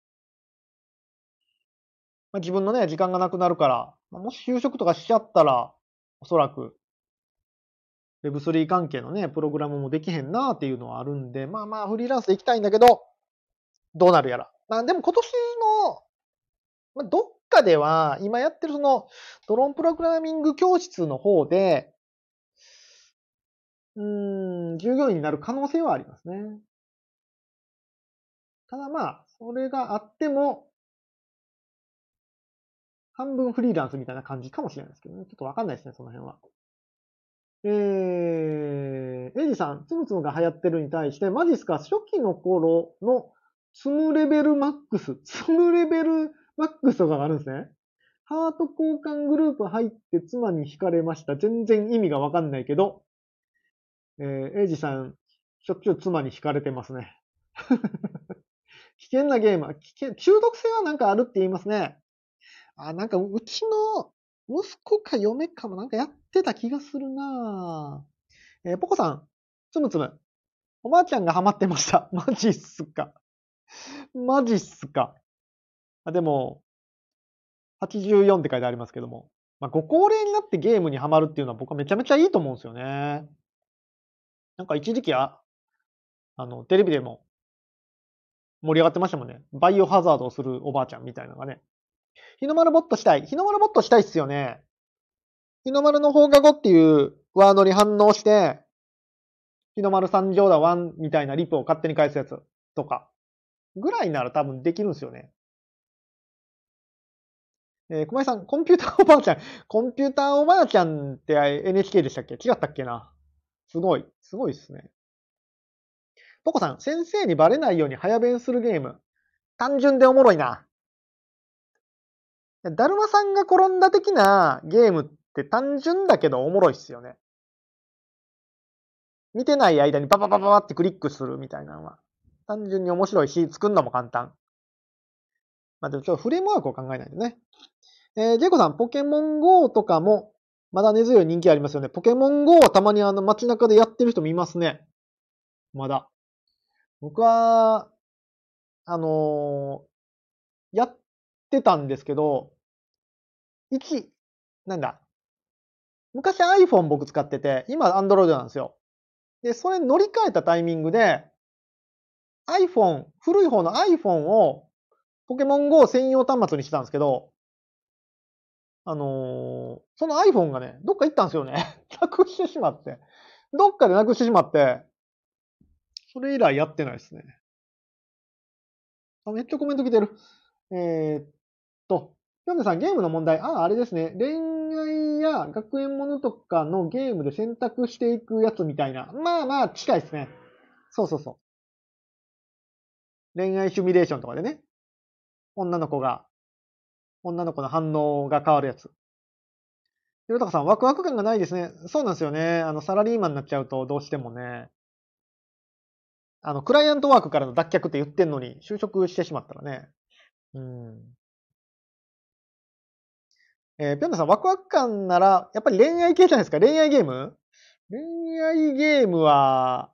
まあ、自分のね、時間がなくなるから、まあもし就職とかしちゃったら、おそらく Web3 関係のね、プログラムもできへんなっていうのはあるんで、まあまあフリーランスで行きたいんだけど、どうなるやら。まあでも今年の、まあ、どっかでは、今やってるその、ドローンプログラミング教室の方で、うん、従業員になる可能性はありますね。ただまあ、それがあっても、半分フリーランスみたいな感じかもしれないですけどね。ちょっとわかんないですね、その辺は。えー、エイジさん、つむつむが流行ってるに対して、マジっすか？初期の頃の積むレベルマックス、積むレベルマックスとかがあるんですね。ハート交換グループ入って妻に惹かれました。全然意味がわかんないけど、えー、エイジさん、しょっちゅう妻に惹かれてますね。危険なゲーム、危険、中毒性はなんかあるって言いますね。あ、なんかうちの息子か嫁かもなんかやってた気がするなえー、ポコさん、つむつむ。おばあちゃんがハマってました。マジっすか。マジっすか。あでも、84って書いてありますけども。まあ、ご高齢になってゲームにハマるっていうのは僕はめちゃめちゃいいと思うんですよね。なんか一時期は、あの、テレビでも盛り上がってましたもんね。バイオハザードをするおばあちゃんみたいなのがね。日の丸ボットしたい。日の丸ボットしたいっすよね。日の丸の放課後っていうワードに反応して、日の丸三条だワンみたいなリプを勝手に返すやつとか、ぐらいなら多分できるんですよね。えー、小林さん、コンピューターおばあちゃん。コンピューターおばあちゃんって NHK でしたっけ？違ったっけな？すごい。すごいっすね。ポコさん、先生にバレないように早弁するゲーム。単純でおもろいな。だるまさんが転んだ的なゲームって単純だけどおもろいっすよね。見てない間にバババババってクリックするみたいなのは。単純に面白いし、作るのも簡単。まあでもちょっとフレームワークを考えないとね。えー、ジェイコさん、ポケモン GO とかも、まだ根強い人気ありますよね。ポケモン GO はたまにあの街中でやってる人もいますね。まだ。僕は、あのー、やってたんですけど、1、なんだ。昔 iPhone 僕使ってて、今 Android なんですよ。で、それ乗り換えたタイミングで、iPhone、古い方の iPhone をポケモン GO 専用端末にしてたんですけど、あのー、その iPhone がね、どっか行ったんですよね。なくしてしまって。どっかでなくしてしまって、それ以来やってないですね。あ、めっちゃコメント来てる。えー、っと、ヨンデさん、ゲームの問題。ああ、あれですね。恋愛や学園ものとかのゲームで選択していくやつみたいな。まあまあ、近いですね。そうそうそう。恋愛シミュレーションとかでね。女の子が女の子の反応が変わるやつ。ひろたかさん、ワクワク感がないですね。そうなんですよね。あの、サラリーマンになっちゃうと、どうしてもね、あの、クライアントワークからの脱却って言ってんのに、就職してしまったらね。うん。えー、ぴょんさん、ワクワク感なら、やっぱり恋愛系じゃないですか？恋愛ゲーム？恋愛ゲームは、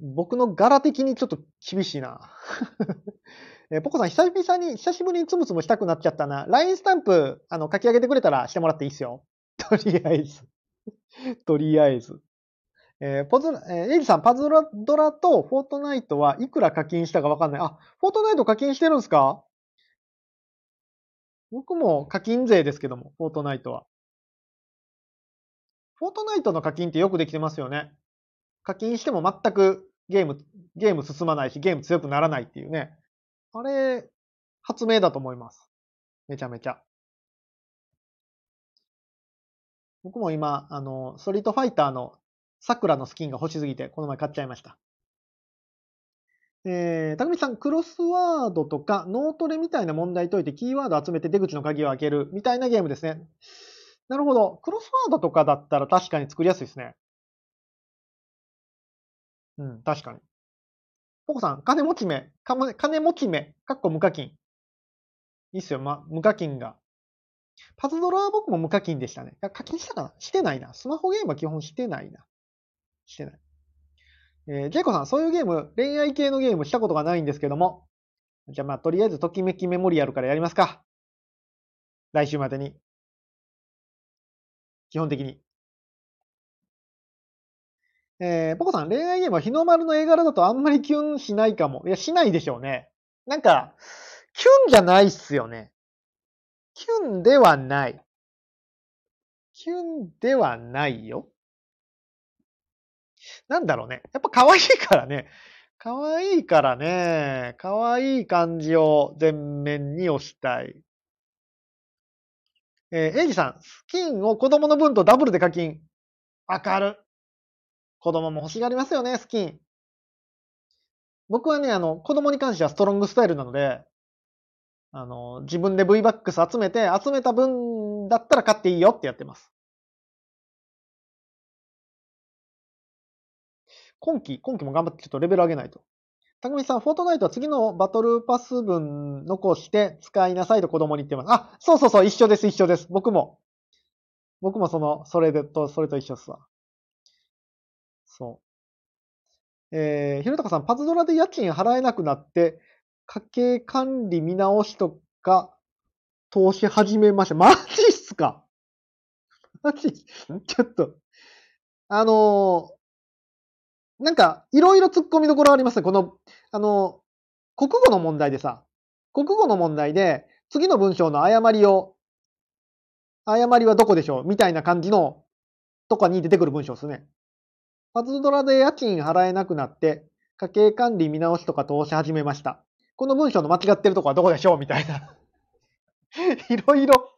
僕の柄的にちょっと厳しいな。えー、ポコさん、久々に、久しぶりにつむつむしたくなっちゃったな。LINE スタンプ、あの、書き上げてくれたらしてもらっていいっすよ。とりあえず。とりあえず。えー、ポズ、えー、エイジさん、パズドラとフォートナイトはいくら課金したかわかんない。あ、フォートナイト課金してるんすか？僕も課金税ですけども、フォートナイトは。フォートナイトの課金ってよくできてますよね。課金しても全くゲーム、ゲーム進まないし、ゲーム強くならないっていうね。あれ、発明だと思います。めちゃめちゃ。僕も今、あの、ストリートファイターの桜のスキンが欲しすぎて、この前買っちゃいました。えー、たくみさん、クロスワードとか脳トレみたいな問題解いてキーワード集めて出口の鍵を開けるみたいなゲームですね。なるほど。クロスワードとかだったら確かに作りやすいですね。うん、確かに。ポコさん、金持ちめ、金持ちめ、かっこ無課金。いいっすよ、ま、無課金が。パズドラは僕も無課金でしたね。課金したかな？してないな。スマホゲームは基本してないな。してない。えー、ジェイコさん、そういうゲーム、恋愛系のゲームしたことがないんですけども。じゃあまあ、とりあえず、ときめきメモリアルからやりますか。来週までに。基本的に。えー、ポコさん、恋愛ゲームは日の丸の絵柄だとあんまりキュンしないかも。いや、しないでしょうね。なんか、キュンじゃないっすよね。キュンではない。キュンではないよ。なんだろうね。やっぱ可愛いからね。可愛いからね。可愛い感じを全面に押したい。えー、エイジさん、スキンを子供の分とダブルで課金。わかる。子供も欲しがりますよね、スキン。僕はね、あの、子供に関してはストロングスタイルなので、あの、自分で V-BAX 集めて、集めた分だったら買っていいよってやってます。今期、今期も頑張ってちょっとレベル上げないと。たくみさん、フォートナイトは次のバトルパス分残して使いなさいと子供に言ってます。あ、そうそうそう、一緒です、一緒です。僕も。僕もその、それでと、それと一緒っすわ。そう。えー、ひろたかさん、パズドラで家賃払えなくなって、家計管理見直しとか、投資始めました。マジっすか？マジ ちょっと。あのー、なんか、いろいろ突っ込みどころありますね。この、あの、国語の問題でさ、国語の問題で、次の文章の誤りを、誤りはどこでしょう？みたいな感じの、とかに出てくる文章ですね。パズドラで家賃払えなくなって、家計管理見直しとか投資始めました。この文章の間違ってるとこはどこでしょう？みたいな。いろいろ、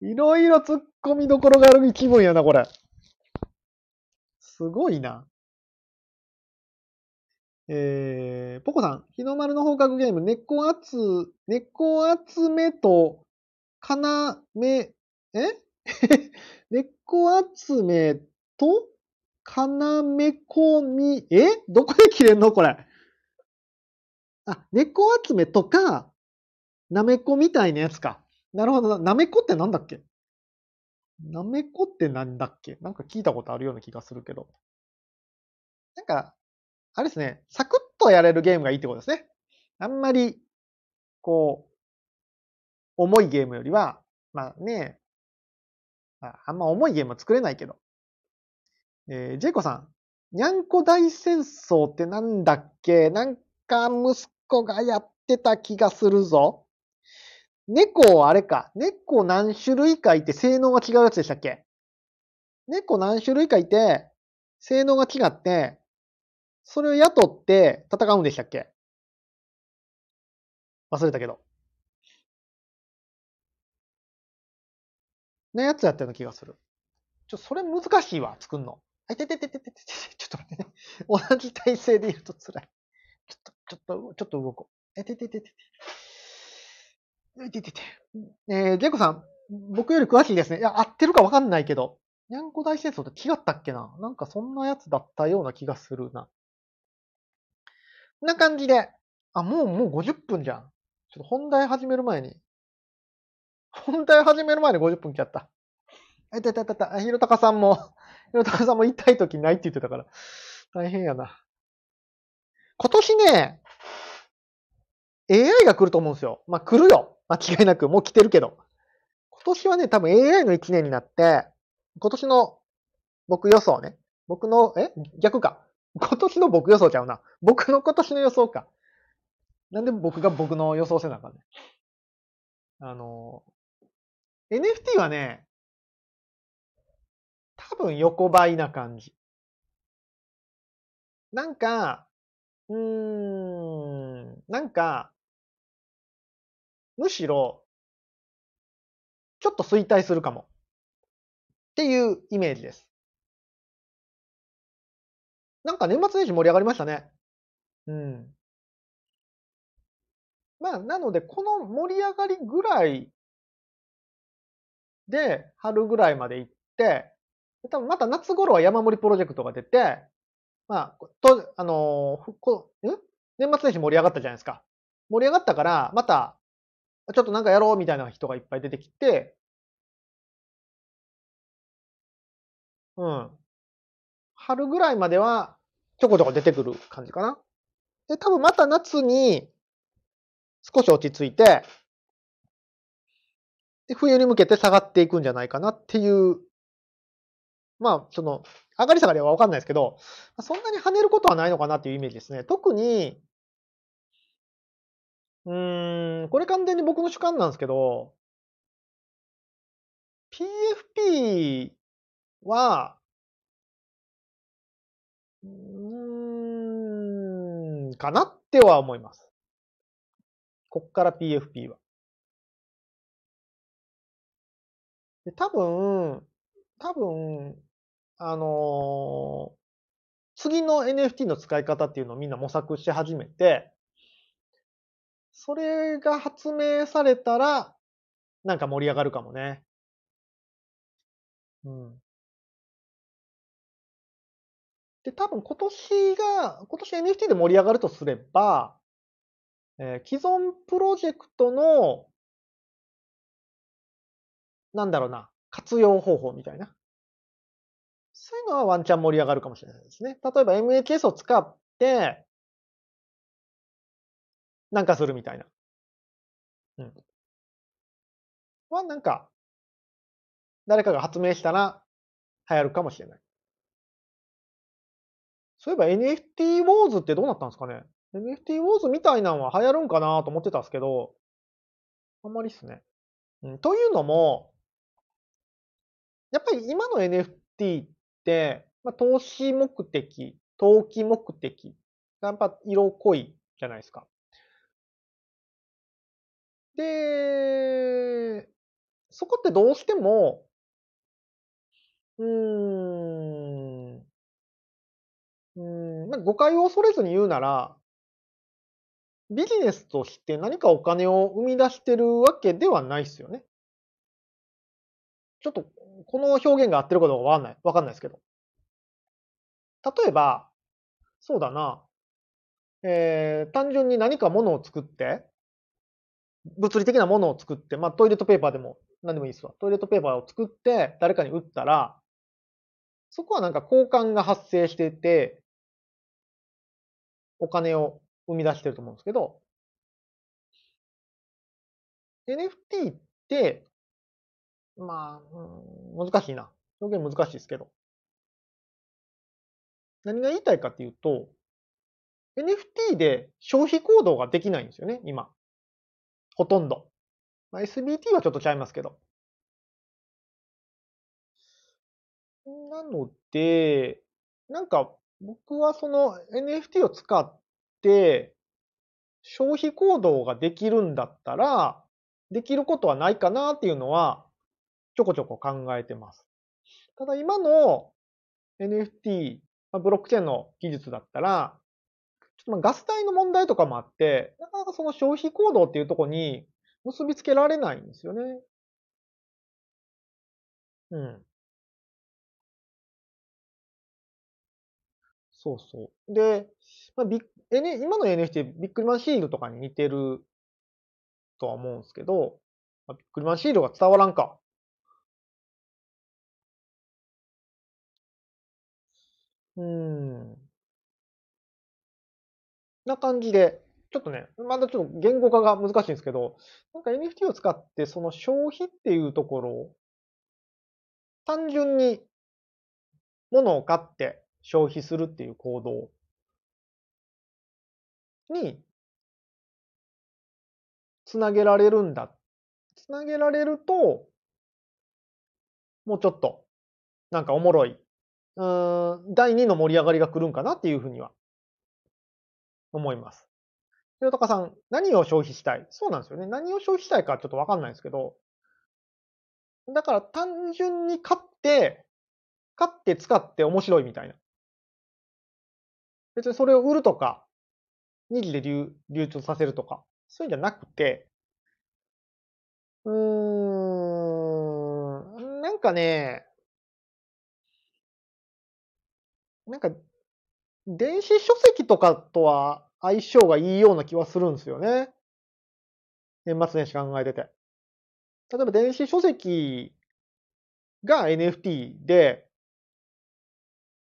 いろいろ突っ込みどころがある気分やな、これ。すごいな。えー、ポコさん、日の丸の放課後ゲーム、猫集、猫集めと、かなめ、え 猫集めと、かなめこみ、え？どこで切れんの？これ。あ、猫集めとか、なめこみたいなやつか。なるほど。なめこってなんだっけ？なめこってなんだっけ？なんか聞いたことあるような気がするけど。なんか、あれですね。サクッとやれるゲームがいいってことですね。あんまり、こう、重いゲームよりは、まあね、あんま重いゲームは作れないけど。えー、ジェイコさん。にゃんこ大戦争ってなんだっけ？なんか息子がやってた気がするぞ。猫、あれか。猫何種類かいて性能が違うやつでしたっけ？猫何種類かいて、性能が違って、それを雇って戦うんでしたっけ？忘れたけど。なやつやったような気がする。ちょ、それ難しいわ、作んの。あ、いてててててて、ちょっと待ってね。同じ体勢でいると辛い。ちょっと、ちょっと、ちょっと動こう。えててててて。えててて。えー、ジェコさん、僕より詳しいですね。いや、合ってるかわかんないけど。にゃんこ大戦争って違ったっけな？なんかそんなやつだったような気がするな。こんな感じで。あ、もう、もう50分じゃん。ちょっと本題始める前に。本題始める前に50分来ちゃった。あ、いたいたいたいた。ひろたかさんも、ひろたかさんも痛い時ないって言ってたから。大変やな。今年ね、AI が来ると思うんですよ。まあ来るよ。間違いなく。もう来てるけど。今年はね、多分 AI の1年になって、今年の僕予想ね。僕の、え？逆か。今年の僕予想ちゃうな。僕の今年の予想か。なんで僕が僕の予想せなあかんね。あの、NFT はね、多分横ばいな感じ。なんか、うーん、なんか、むしろ、ちょっと衰退するかも。っていうイメージです。なんか年末年始盛り上がりましたね。うん。まあ、なので、この盛り上がりぐらいで、春ぐらいまで行って、多分また夏頃は山盛りプロジェクトが出て、まあ、と、あのーふこん？年末年始盛り上がったじゃないですか。盛り上がったから、また、ちょっとなんかやろうみたいな人がいっぱい出てきて、うん。春ぐらいまでは、ちょこちょこ出てくる感じかな。で、多分また夏に、少し落ち着いて、で、冬に向けて下がっていくんじゃないかなっていう、まあ、その、上がり下がりはわかんないですけど、そんなに跳ねることはないのかなっていうイメージですね。特に、うーん、これ完全に僕の主観なんですけど、PFP は、うーん、かなっては思います。こっから PFP は。で、多分、多分、あのー次の NFT の使い方っていうのをみんな模索し始めて、それが発明されたら、なんか盛り上がるかもね。うん。で、多分今年が、今年 NFT で盛り上がるとすれば、えー既存プロジェクトの、なんだろうな、活用方法みたいな。そういうのはワンチャン盛り上がるかもしれないですね。例えば MHS を使って、なんかするみたいな。うん。は、なんか、誰かが発明したら流行るかもしれない。そういえば NFT ウォーズってどうなったんですかね ?NFT ウォーズみたいなのは流行るんかなと思ってたんですけど、あんまりっすね。うん、というのも、やっぱり今の NFT って、まあ、投資目的、投機目的がやっぱ色濃いじゃないですか。で、そこってどうしても、うーん、うん、まあ、誤解を恐れずに言うなら、ビジネスとして何かお金を生み出してるわけではないですよね。ちょっと、この表現が合ってるかどうかわかんない、わかんないですけど。例えば、そうだな、えー、単純に何かものを作って、物理的なものを作って、まあトイレットペーパーでも何でもいいですわ。トイレットペーパーを作って誰かに売ったら、そこはなんか交換が発生してて、お金を生み出してると思うんですけど、NFT って、まあ、うん難しいな。表現難しいですけど。何が言いたいかっていうと、NFT で消費行動ができないんですよね、今。ほとんど。まあ、SBT はちょっとちゃいますけど。なので、なんか僕はその NFT を使って消費行動ができるんだったら、できることはないかなっていうのはちょこちょこ考えてます。ただ今の NFT、ブロックチェーンの技術だったら、ちょっとまあガス代の問題とかもあって、なかなかその消費行動っていうとこに結びつけられないんですよね。うん。そうそう。で、まあ、ビッ N、今の NFT ビックリマンシールとかに似てるとは思うんですけど、まあ、ビックリマンシールが伝わらんか。うん。な感じで、ちょっとね、まだちょっと言語化が難しいんですけど、なんか NFT を使ってその消費っていうところを、単純に物を買って消費するっていう行動につなげられるんだ。つなげられると、もうちょっと、なんかおもろい、うん、第2の盛り上がりが来るんかなっていうふうには、思います。ひろたかさん、何を消費したい？そうなんですよね。何を消費したいかちょっとわかんないですけど、だから単純に買って、買って使って面白いみたいな。別にそれを売るとか、2次で流流通させるとか、そういうんじゃなくて、うーん、なんかね、なんか、電子書籍とかとは相性がいいような気はするんですよね。年末年始考えてて。例えば電子書籍が NFT で、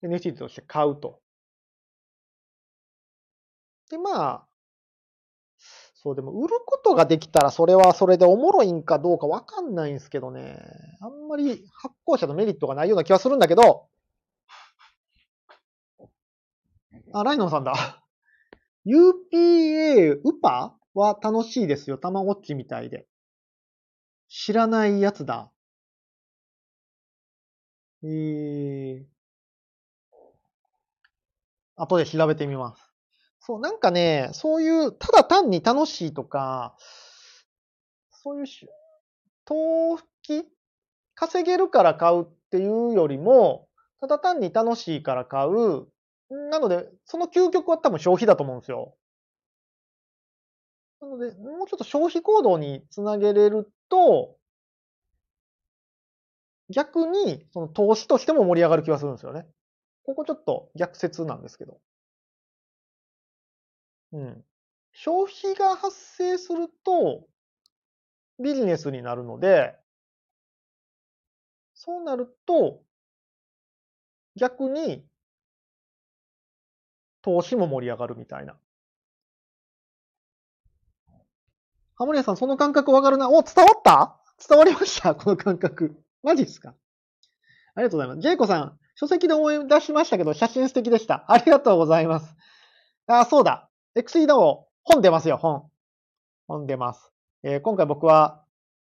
NFT として買うと。で、まあ、そう、でも売ることができたらそれはそれでおもろいんかどうかわかんないんですけどね。あんまり発行者のメリットがないような気はするんだけど、あ、ライノンさんだ。UPA ウパ？は楽しいですよ。たまごっちみたいで。知らないやつだ。えー。後で調べてみます。そう、なんかね、そういう、ただ単に楽しいとか、そういうし、投機稼げるから買うっていうよりも、ただ単に楽しいから買う。なので、その究極は多分消費だと思うんですよ。なので、もうちょっと消費行動につなげれると、逆に、その投資としても盛り上がる気がするんですよね。ここちょっと逆説なんですけど。うん。消費が発生すると、ビジネスになるので、そうなると、逆に、投資も盛り上がるみたいな。ハモリアさん、その感覚わかるな。お、伝わった？伝わりました？この感覚。マジっすか？ありがとうございます。ジェイコさん、書籍で思い出しましたけど、写真素敵でした。ありがとうございます。あ、そうだ。XE ダオ、本出ますよ、本。本出ます。えー今回僕は、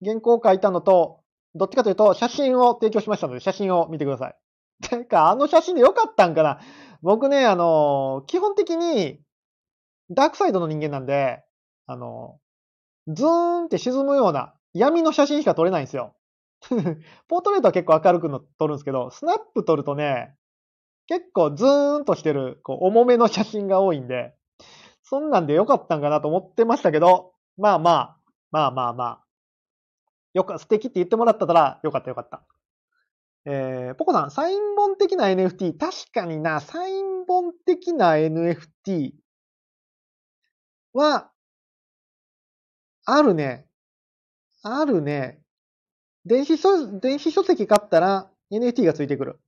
原稿を書いたのと、どっちかというと、写真を提供しましたので、写真を見てください。てか、あの写真でよかったんかな僕ね、あのー基本的に、ダークサイドの人間なんで、あのーズーンって沈むような闇の写真しか撮れないんですよ。ポートレートは結構明るくの撮るんですけど、スナップ撮るとね、結構ズーンとしてる、こう、重めの写真が多いんで、そんなんでよかったんかなと思ってましたけど、まあまあ、まあまあまあ。よか、素敵って言ってもらったら、よかったよかった。えー、ポコさん、サイン本的な NFT、確かにな、サイン本的な NFT は、あるね。あるね。電子書、電子書籍買ったら NFT がついてくる。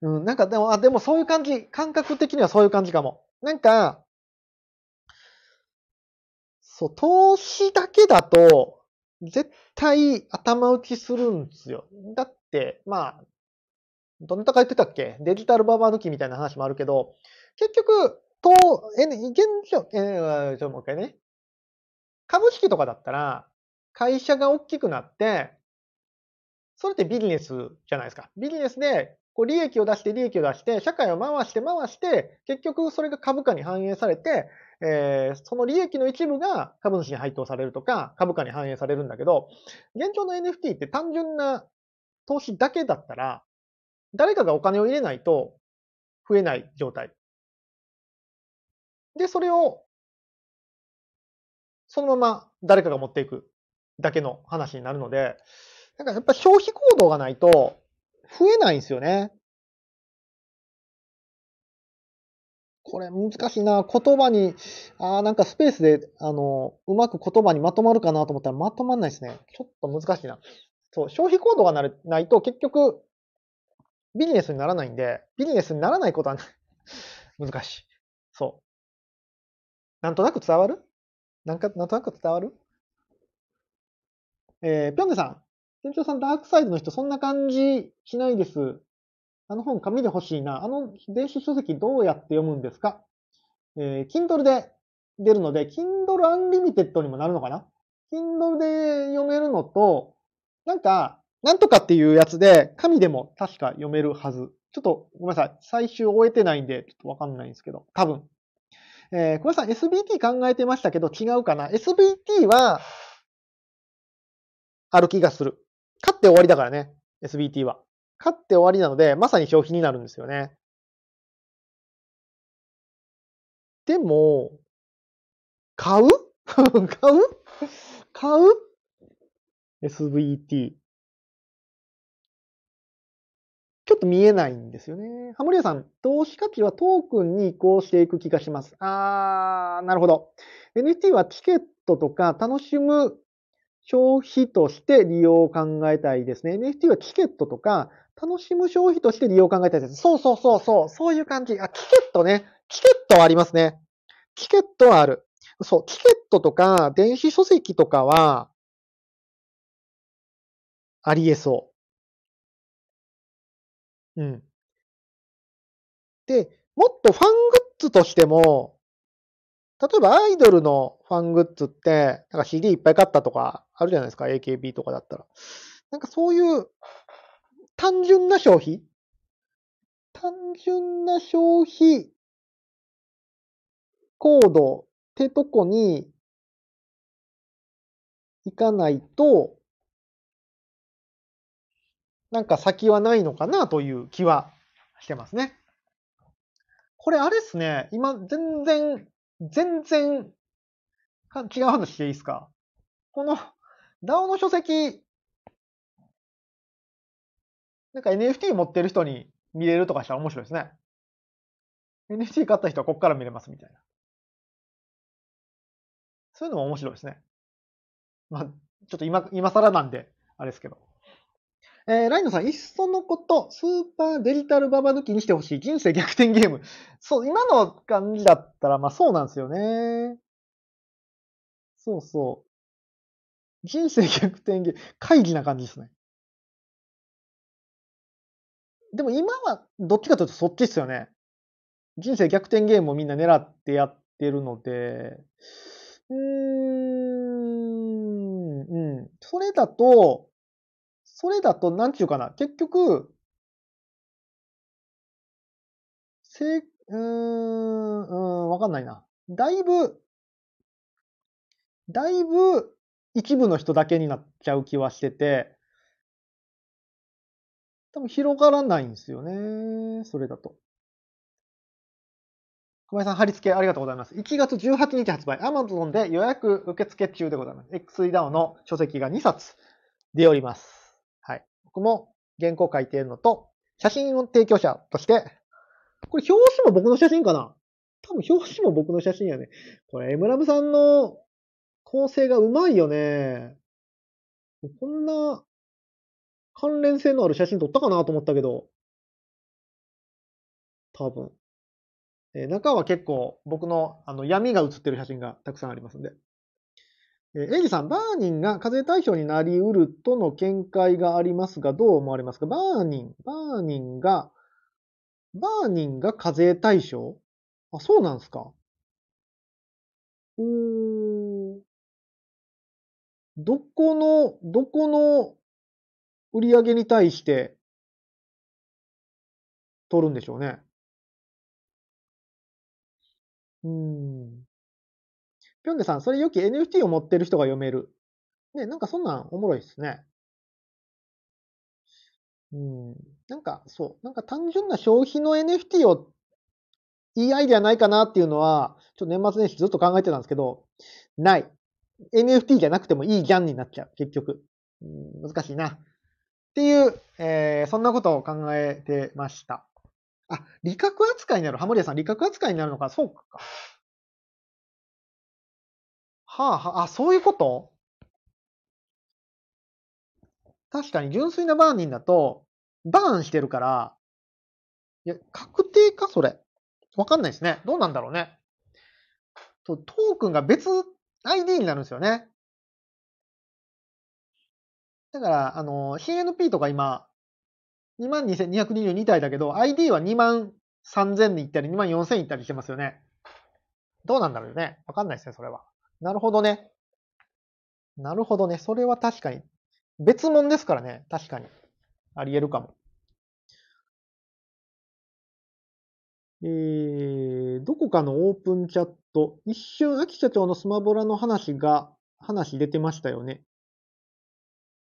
うん、なんかでも、あ、でもそういう感じ、感覚的にはそういう感じかも。なんか、そう、投資だけだと、絶対頭打ちするんですよ。だって、まあ、どんなか言ってたっけ？デジタルババ抜きみたいな話もあるけど、結局、と、え、現状、えー、ちょ、もう一回ね。株式とかだったら、会社が大きくなって、それってビジネスじゃないですか。ビジネスで、こう利益を出して利益を出して、社会を回して回して、結局それが株価に反映されて、えーその利益の一部が株主に配当されるとか、株価に反映されるんだけど、現状の NFT って単純な投資だけだったら、誰かがお金を入れないと増えない状態。で、それを、そのまま誰かが持っていくだけの話になるので、なんかやっぱ消費行動がないと増えないんですよね。これ難しいな。言葉に、あーなんかスペースで、あの、うまく言葉にまとまるかなと思ったらまとまんないですね。ちょっと難しいな。そう、消費行動がなるないと結局、ビジネスにならないんで、ビジネスにならないことは 難しい。そう。なんとなく伝わる？なんか、なんとなく伝わる？えー、ぴょんねさん。店長さん、ダークサイドの人、そんな感じしないです。あの本、紙で欲しいな。あの電子書籍どうやって読むんですか？えー、Kindle で出るので、Kindle Unlimited にもなるのかな ?Kindle で読めるのと、なんか、なんとかっていうやつで、紙でも確か読めるはず。ちょっとごめんなさい。最終終えてないんで、ちょっとわかんないんですけど、多分。えー、小林さん SBT 考えてましたけど違うかな ?SBT は、ある気がする。勝って終わりだからね。SBT は。勝って終わりなので、まさに消費になるんですよね。でも、買う？買う？買う ?SVT。ちょっと見えないんですよね。ハモリアさん、投資価値はトークンに移行していく気がします。あー、なるほど。NFT はチケットとか楽しむ消費として利用を考えたいですね。NFT はチケットとか楽しむ消費として利用を考えたいです。そうそうそうそう、そういう感じ。あ、チケットね。チケットはありますね。チケットはある。そう、チケットとか電子書籍とかは、あり得そう。うん。で、もっとファングッズとしても、例えばアイドルのファングッズって、なんか CD いっぱい買ったとかあるじゃないですか、AKB とかだったら。なんかそういう単純な消費？単純な消費行動ってとこに行かないと、なんか先はないのかなという気はしてますね。これあれっすね。今、全然、全然、違う話していいですか？この、DAO の書籍、なんか NFT 持ってる人に見れるとかしたら面白いですね。NFT 買った人はここから見れますみたいな。そういうのも面白いですね。まあ、ちょっと今、今更なんで、あれですけど。えー、ライノさん、いっそのこと、スーパーデジタルババ抜きにしてほしい。人生逆転ゲーム。そう、今の感じだったら、まあそうなんですよね。そうそう。人生逆転ゲーム、会議な感じですね。でも今は、どっちかというとそっちですよね。人生逆転ゲームをみんな狙ってやってるので、うーん、うん。それだと、それだと、なんちゅうかな、結局、せ、うーん、うん、わかんないな。だいぶ、だいぶ一部の人だけになっちゃう気はしてて、多分広がらないんですよね。それだと。小林さん、貼り付けありがとうございます。1月18日発売、Amazon で予約受付中でございます。XEDAO の書籍が2冊出おります。僕も原稿書いてるのと、写真を提供者として、これ表紙も僕の写真かな？多分表紙も僕の写真やね。これ、エムラブさんの構成がうまいよね。こんな関連性のある写真撮ったかなと思ったけど、多分。え中は結構僕のあの闇が写ってる写真がたくさんありますんで。えエイジさん、バーニンが課税対象になり得るとの見解がありますが、どう思われますか？バーニン、バーニンが、バーニンが課税対象？あ、そうなんですか？うーん。どこの、どこの売り上げに対して取るんでしょうね。うん。ぴょんでさん、それよき NFT を持ってる人が読める。ね、なんかそんなんおもろいっすね。うん。なんか、そう。なんか単純な消費の NFT をいいアイデアないかなっていうのは、ちょっと年末年始ずっと考えてたんですけど、ない。NFT じゃなくてもいいじゃんになっちゃう、結局。うん、難しいな。っていう、えー、そんなことを考えてました。あ、利確扱いになる。ハモリアさん、利確扱いになるのか。そうか。はあ、はあ、そういうこと？確かに純粋なバーニンだと、バーンしてるから、いや、確定か？それ。わかんないですね。どうなんだろうね。と、トークンが別 ID になるんですよね。だから、あの、CNP とか今、22,222体だけど、ID は2万3000に行ったり、2万4000行ったりしてますよね。どうなんだろうね。わかんないですね、それは。なるほどね。なるほどね。それは確かに。別物ですからね。確かに。あり得るかも。えー、どこかのオープンチャット、一瞬秋社長のスマボラの話が、話出てましたよね。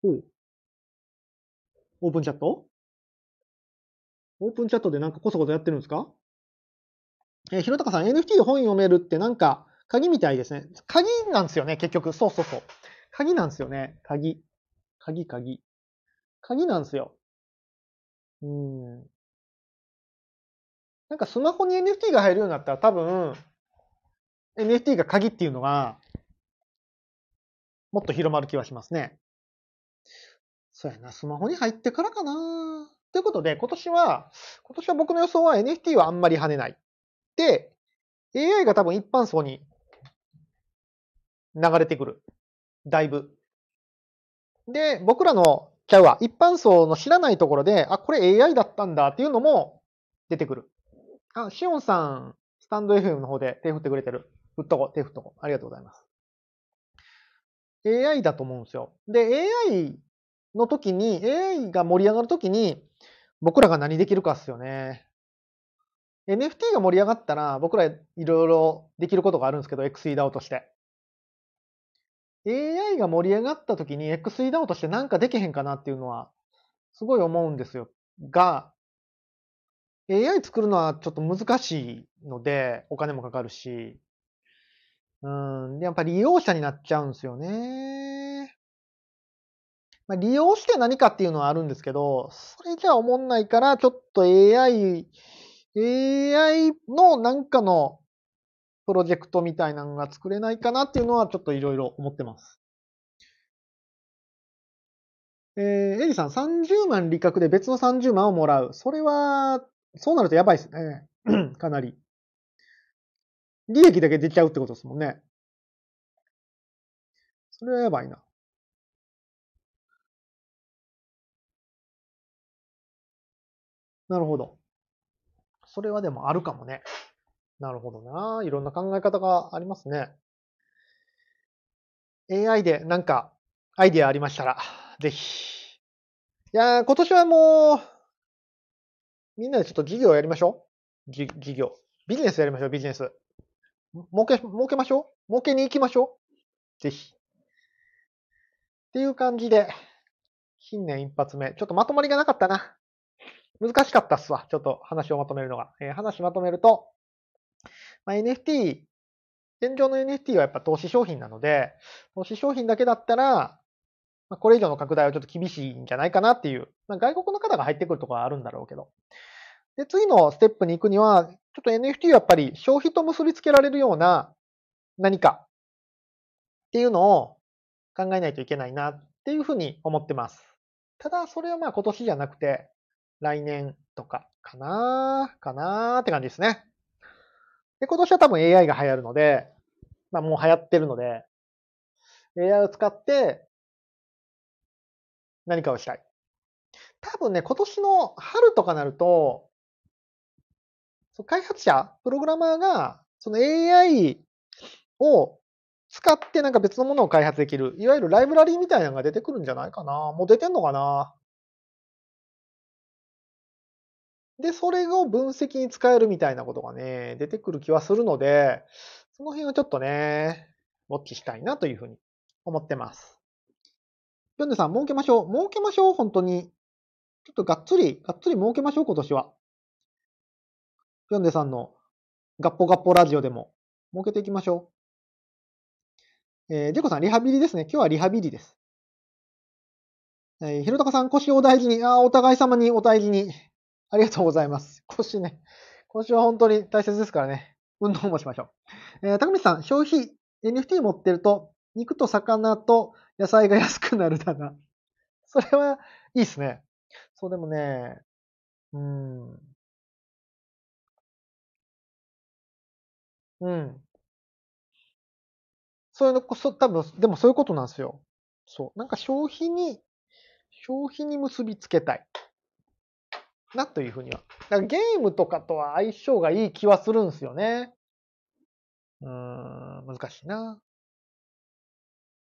おう。オープンチャット？オープンチャットでなんかこそこそやってるんですか？えー、ひろたかさん、NFT で本読めるってなんか鍵みたいですね。鍵なんですよね、結局。そうそうそう。鍵なんですよね。鍵。鍵、鍵。鍵なんですよ。うん。なんかスマホに NFT が入るようになったら多分、NFT が鍵っていうのが、もっと広まる気はしますね。そうやな、スマホに入ってからかな。ということで、今年は、今年は僕の予想は NFT はあんまり跳ねない。で、AI が多分一般層に流れてくる。だいぶ。で、僕らの、ちゃうわ、一般層の知らないところで、あ、これ AI だったんだっていうのも出てくる。あ、シオンさん、スタンド FM の方で手振ってくれてる。振っとこ、手振っとこ。ありがとうございます。AI だと思うんですよ。で、AI の時に、AI が盛り上がる時に、僕らが何できるかっすよね。NFT が盛り上がったら、僕らいろいろできることがあるんですけど、XEDAO として。AI が盛り上がった時に XEDAO として何かできへんかなっていうのは、すごい思うんですよ。が、AI 作るのはちょっと難しいので、お金もかかるし、うん、でやっぱり利用者になっちゃうんですよね。まあ、利用して何かっていうのはあるんですけど、それじゃ思んないから、ちょっと AI、AI のなんかのプロジェクトみたいなのが作れないかなっていうのはちょっといろいろ思ってます。えー、エリさん、30万利確で別の30万をもらう。それは、そうなるとやばいですね。かなり。利益だけ出ちゃうってことですもんね。それはやばいな。なるほど。それはでもあるかもね。なるほどな。いろんな考え方がありますね。AI でなんかアイディアありましたら、ぜひ。いやー、今年はもう、みんなでちょっと事業やりましょう。事業。ビジネスやりましょう、ビジネス。儲け、儲けましょう儲けに行きましょうぜひ。っていう感じで、新年一発目。ちょっとまとまりがなかったな。難しかったっすわ。ちょっと話をまとめるのが。えー、話まとめると、まあ、NFT、現状の NFT はやっぱ投資商品なので、投資商品だけだったら、まあ、これ以上の拡大はちょっと厳しいんじゃないかなっていう、まあ、外国の方が入ってくるところはあるんだろうけど。で、次のステップに行くには、ちょっと NFT はやっぱり消費と結びつけられるような何かっていうのを考えないといけないなっていうふうに思ってます。ただ、それはまあ今年じゃなくて、来年とかかなかなって感じですね。で、今年は多分 AI が流行るので、まあもう流行ってるので、AI を使って何かをしたい。多分ね、今年の春とかなると、開発者、プログラマーが、その AI を使ってなんか別のものを開発できる、いわゆるライブラリーみたいなのが出てくるんじゃないかな。もう出てんのかな。で、それを分析に使えるみたいなことがね、出てくる気はするので、その辺をちょっとね、ウォッチしたいなというふうに思ってます。ぴょんでさん、儲けましょう。儲けましょう、本当に。ちょっとがっつり、がっつり儲けましょう、今年は。ぴょんでさんのガッポガッポラジオでも儲けていきましょう。えー、ジェコさん、リハビリですね。今日はリハビリです。えー、ひろたかさん、腰を大事に。ああ、お互い様にお大事に。ありがとうございます。腰ね。腰は本当に大切ですからね。運動もしましょう。えー、高見さん、消費、NFT 持ってると、肉と魚と野菜が安くなるだな。それはいいっすね。そう、でもね、うん。うん。そういうのこそ、多分、でもそういうことなんですよ。そう。なんか消費に、消費に結びつけたい。なというふうには。だからゲームとかとは相性がいい気はするんですよね。うーん、難しいな。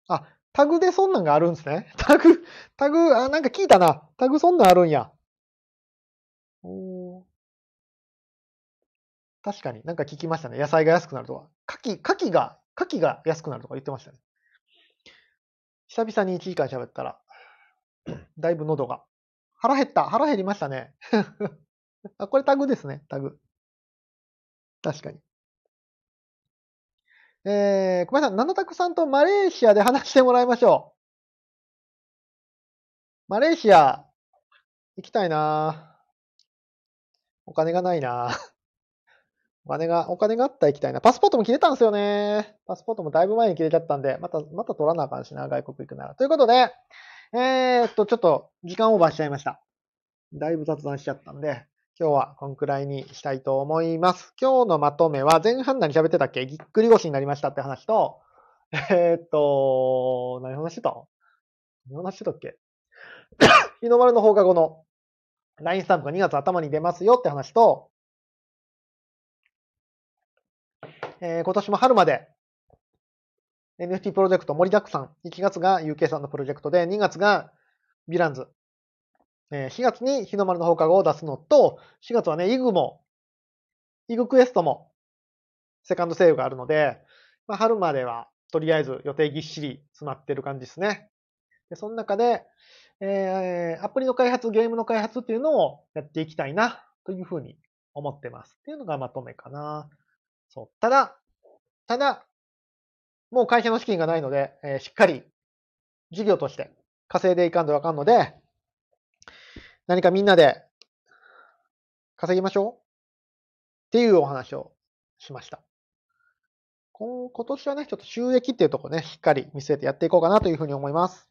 あ、タグでそんなんがあるんですね。タグ、タグ、あ、なんか聞いたな。タグそんなんあるんや。おー確かに、なんか聞きましたね。野菜が安くなるとか。牡蠣、牡蠣が、牡蠣が安くなるとか言ってましたね。久々に1時間喋ったら、だいぶ喉が。腹減った。腹減りましたね。あ、これタグですね。タグ。確かに。えー、小林さん、ナノタクさんとマレーシアで話してもらいましょう。マレーシア、行きたいなお金がないなお金が、お金があったら行きたいな。パスポートも切れたんですよね。パスポートもだいぶ前に切れちゃったんで、また、また取らなあかんしな、外国行くなら。ということで、えー、っと、ちょっと時間オーバーしちゃいました。だいぶ雑談しちゃったんで、今日はこんくらいにしたいと思います。今日のまとめは前半何喋ってたっけ？ぎっくり腰になりましたって話と、えー、っと、何話してた？何話してたっけ？日の丸の放課後の LINE スタンプが2月頭に出ますよって話と、えー、今年も春まで NFT プロジェクト盛りだくさん。1月が UK さんのプロジェクトで、2月がヴィランズ。え、4月に日の丸の放課後を出すのと、4月はね、イグも、イグクエストも、セカンドセールがあるので、まあ、春までは、とりあえず予定ぎっしり詰まってる感じですね。で、その中で、えー、アプリの開発、ゲームの開発っていうのをやっていきたいな、というふうに思ってます。っていうのがまとめかな。そう。ただ、ただ、もう会社の資金がないので、えー、しっかり事業として稼いでいかんとあかんので、何かみんなで稼ぎましょうっていうお話をしました。今年はね、ちょっと収益っていうとこね、しっかり見据えてやっていこうかなというふうに思います。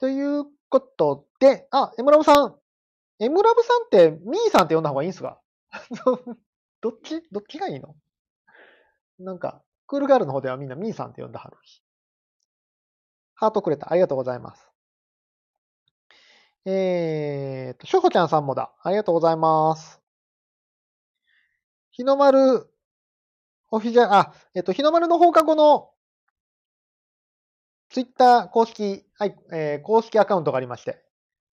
ということで、あ、エムラブさん。エムラブさんって、ミーさんって呼んだ方がいいんすか？どっち？どっちがいいの？なんか、クールガールの方ではみんなミーさんって呼んだはるし。ハートくれた。ありがとうございます。えーと、しょほちゃんさんもだ。ありがとうございます。日の丸、オフィシャル、あ、えっ、と、日の丸の放課後のツイッター公式、はい、えー、公式アカウントがありまして、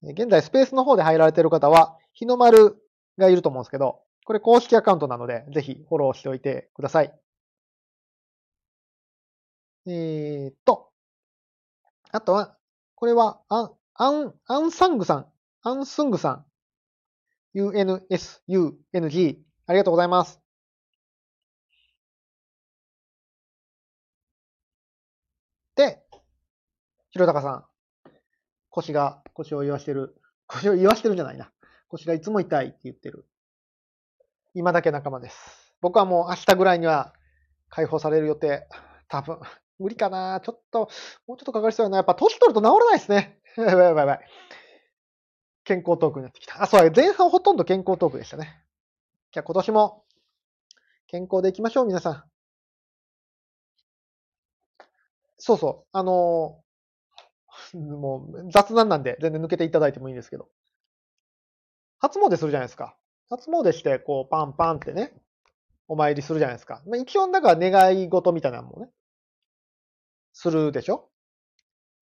現在スペースの方で入られている方は、日の丸がいると思うんですけど、これ公式アカウントなので、ぜひフォローしておいてください。えー、っと、あとは、これは、アン、アン、アンサングさん、アンスングさん、UNSUNG、ありがとうございます。で、ひろたかさん、腰が、腰を言わしてる。腰を言わしてるんじゃないな。腰がいつも痛いって言ってる。今だけ仲間です。僕はもう明日ぐらいには解放される予定。多分。無理かなちょっと、もうちょっとかかりそうやな。やっぱ年取ると治らないですね。やばいやばいやばい。健康トークになってきた。あ、そう、前半ほとんど健康トークでしたね。じゃあ今年も健康でいきましょう、皆さん。そうそう。あのー、もう雑談なんで全然抜けていただいてもいいんですけど。初詣するじゃないですか。初詣して、こう、パンパンってね、お参りするじゃないですか。まあ、一応、だから願い事みたいなのもね、するでしょ？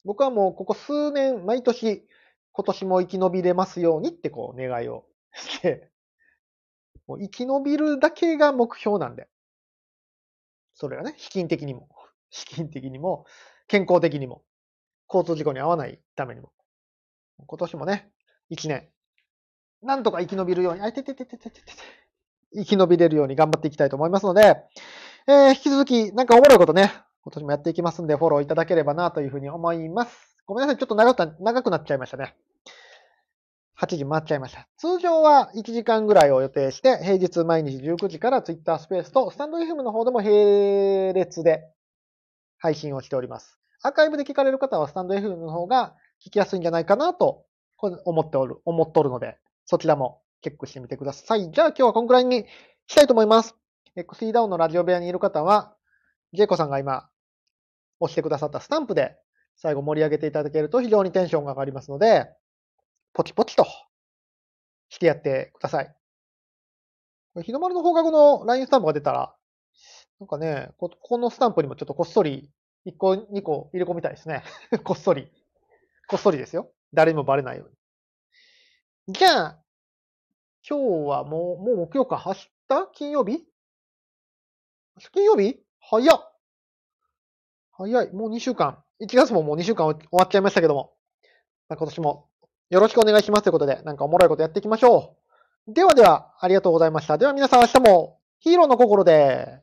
僕はもうここ数年、毎年、今年も生き延びれますようにってこう願いをして、もう生き延びるだけが目標なんで。それはね、資金的にも、資金的にも、健康的にも、交通事故に遭わないためにも。今年もね、一年、なんとか生き延びるように、あいててててててて生き延びれるように頑張っていきたいと思いますので、えー、引き続き、なんかおもろいことね、今年もやっていきますんで、フォローいただければなというふうに思います。ごめんなさい。ちょっと長く長くなっちゃいましたね。8時回っちゃいました。通常は1時間ぐらいを予定して、平日毎日19時から Twitter スペースとスタンド FM の方でも並列で配信をしております。アーカイブで聞かれる方はスタンド FM の方が聞きやすいんじゃないかなと思っておる、思っとるので、そちらもチェックしてみてください。じゃあ今日はこんくらいにしたいと思います。XE ダウンのラジオ部屋にいる方は、ジェイコさんが今押してくださったスタンプで最後盛り上げていただけると非常にテンションが上がりますので、ポチポチとしてやってください。日の丸の放課後の LINE スタンプが出たら、なんかね、ここのスタンプにもちょっとこっそり1個、2個入れ込みたいですね。こっそり。こっそりですよ。誰にもバレないように。じゃあ、今日はもう、もう木曜か。明日？金曜日金曜日？早っ。早い。もう2週間。1月ももう2週間終わっちゃいましたけども。今年もよろしくお願いしますということで、なんかおもろいことやっていきましょう。ではでは、ありがとうございました。では皆さん明日もヒーローの心で。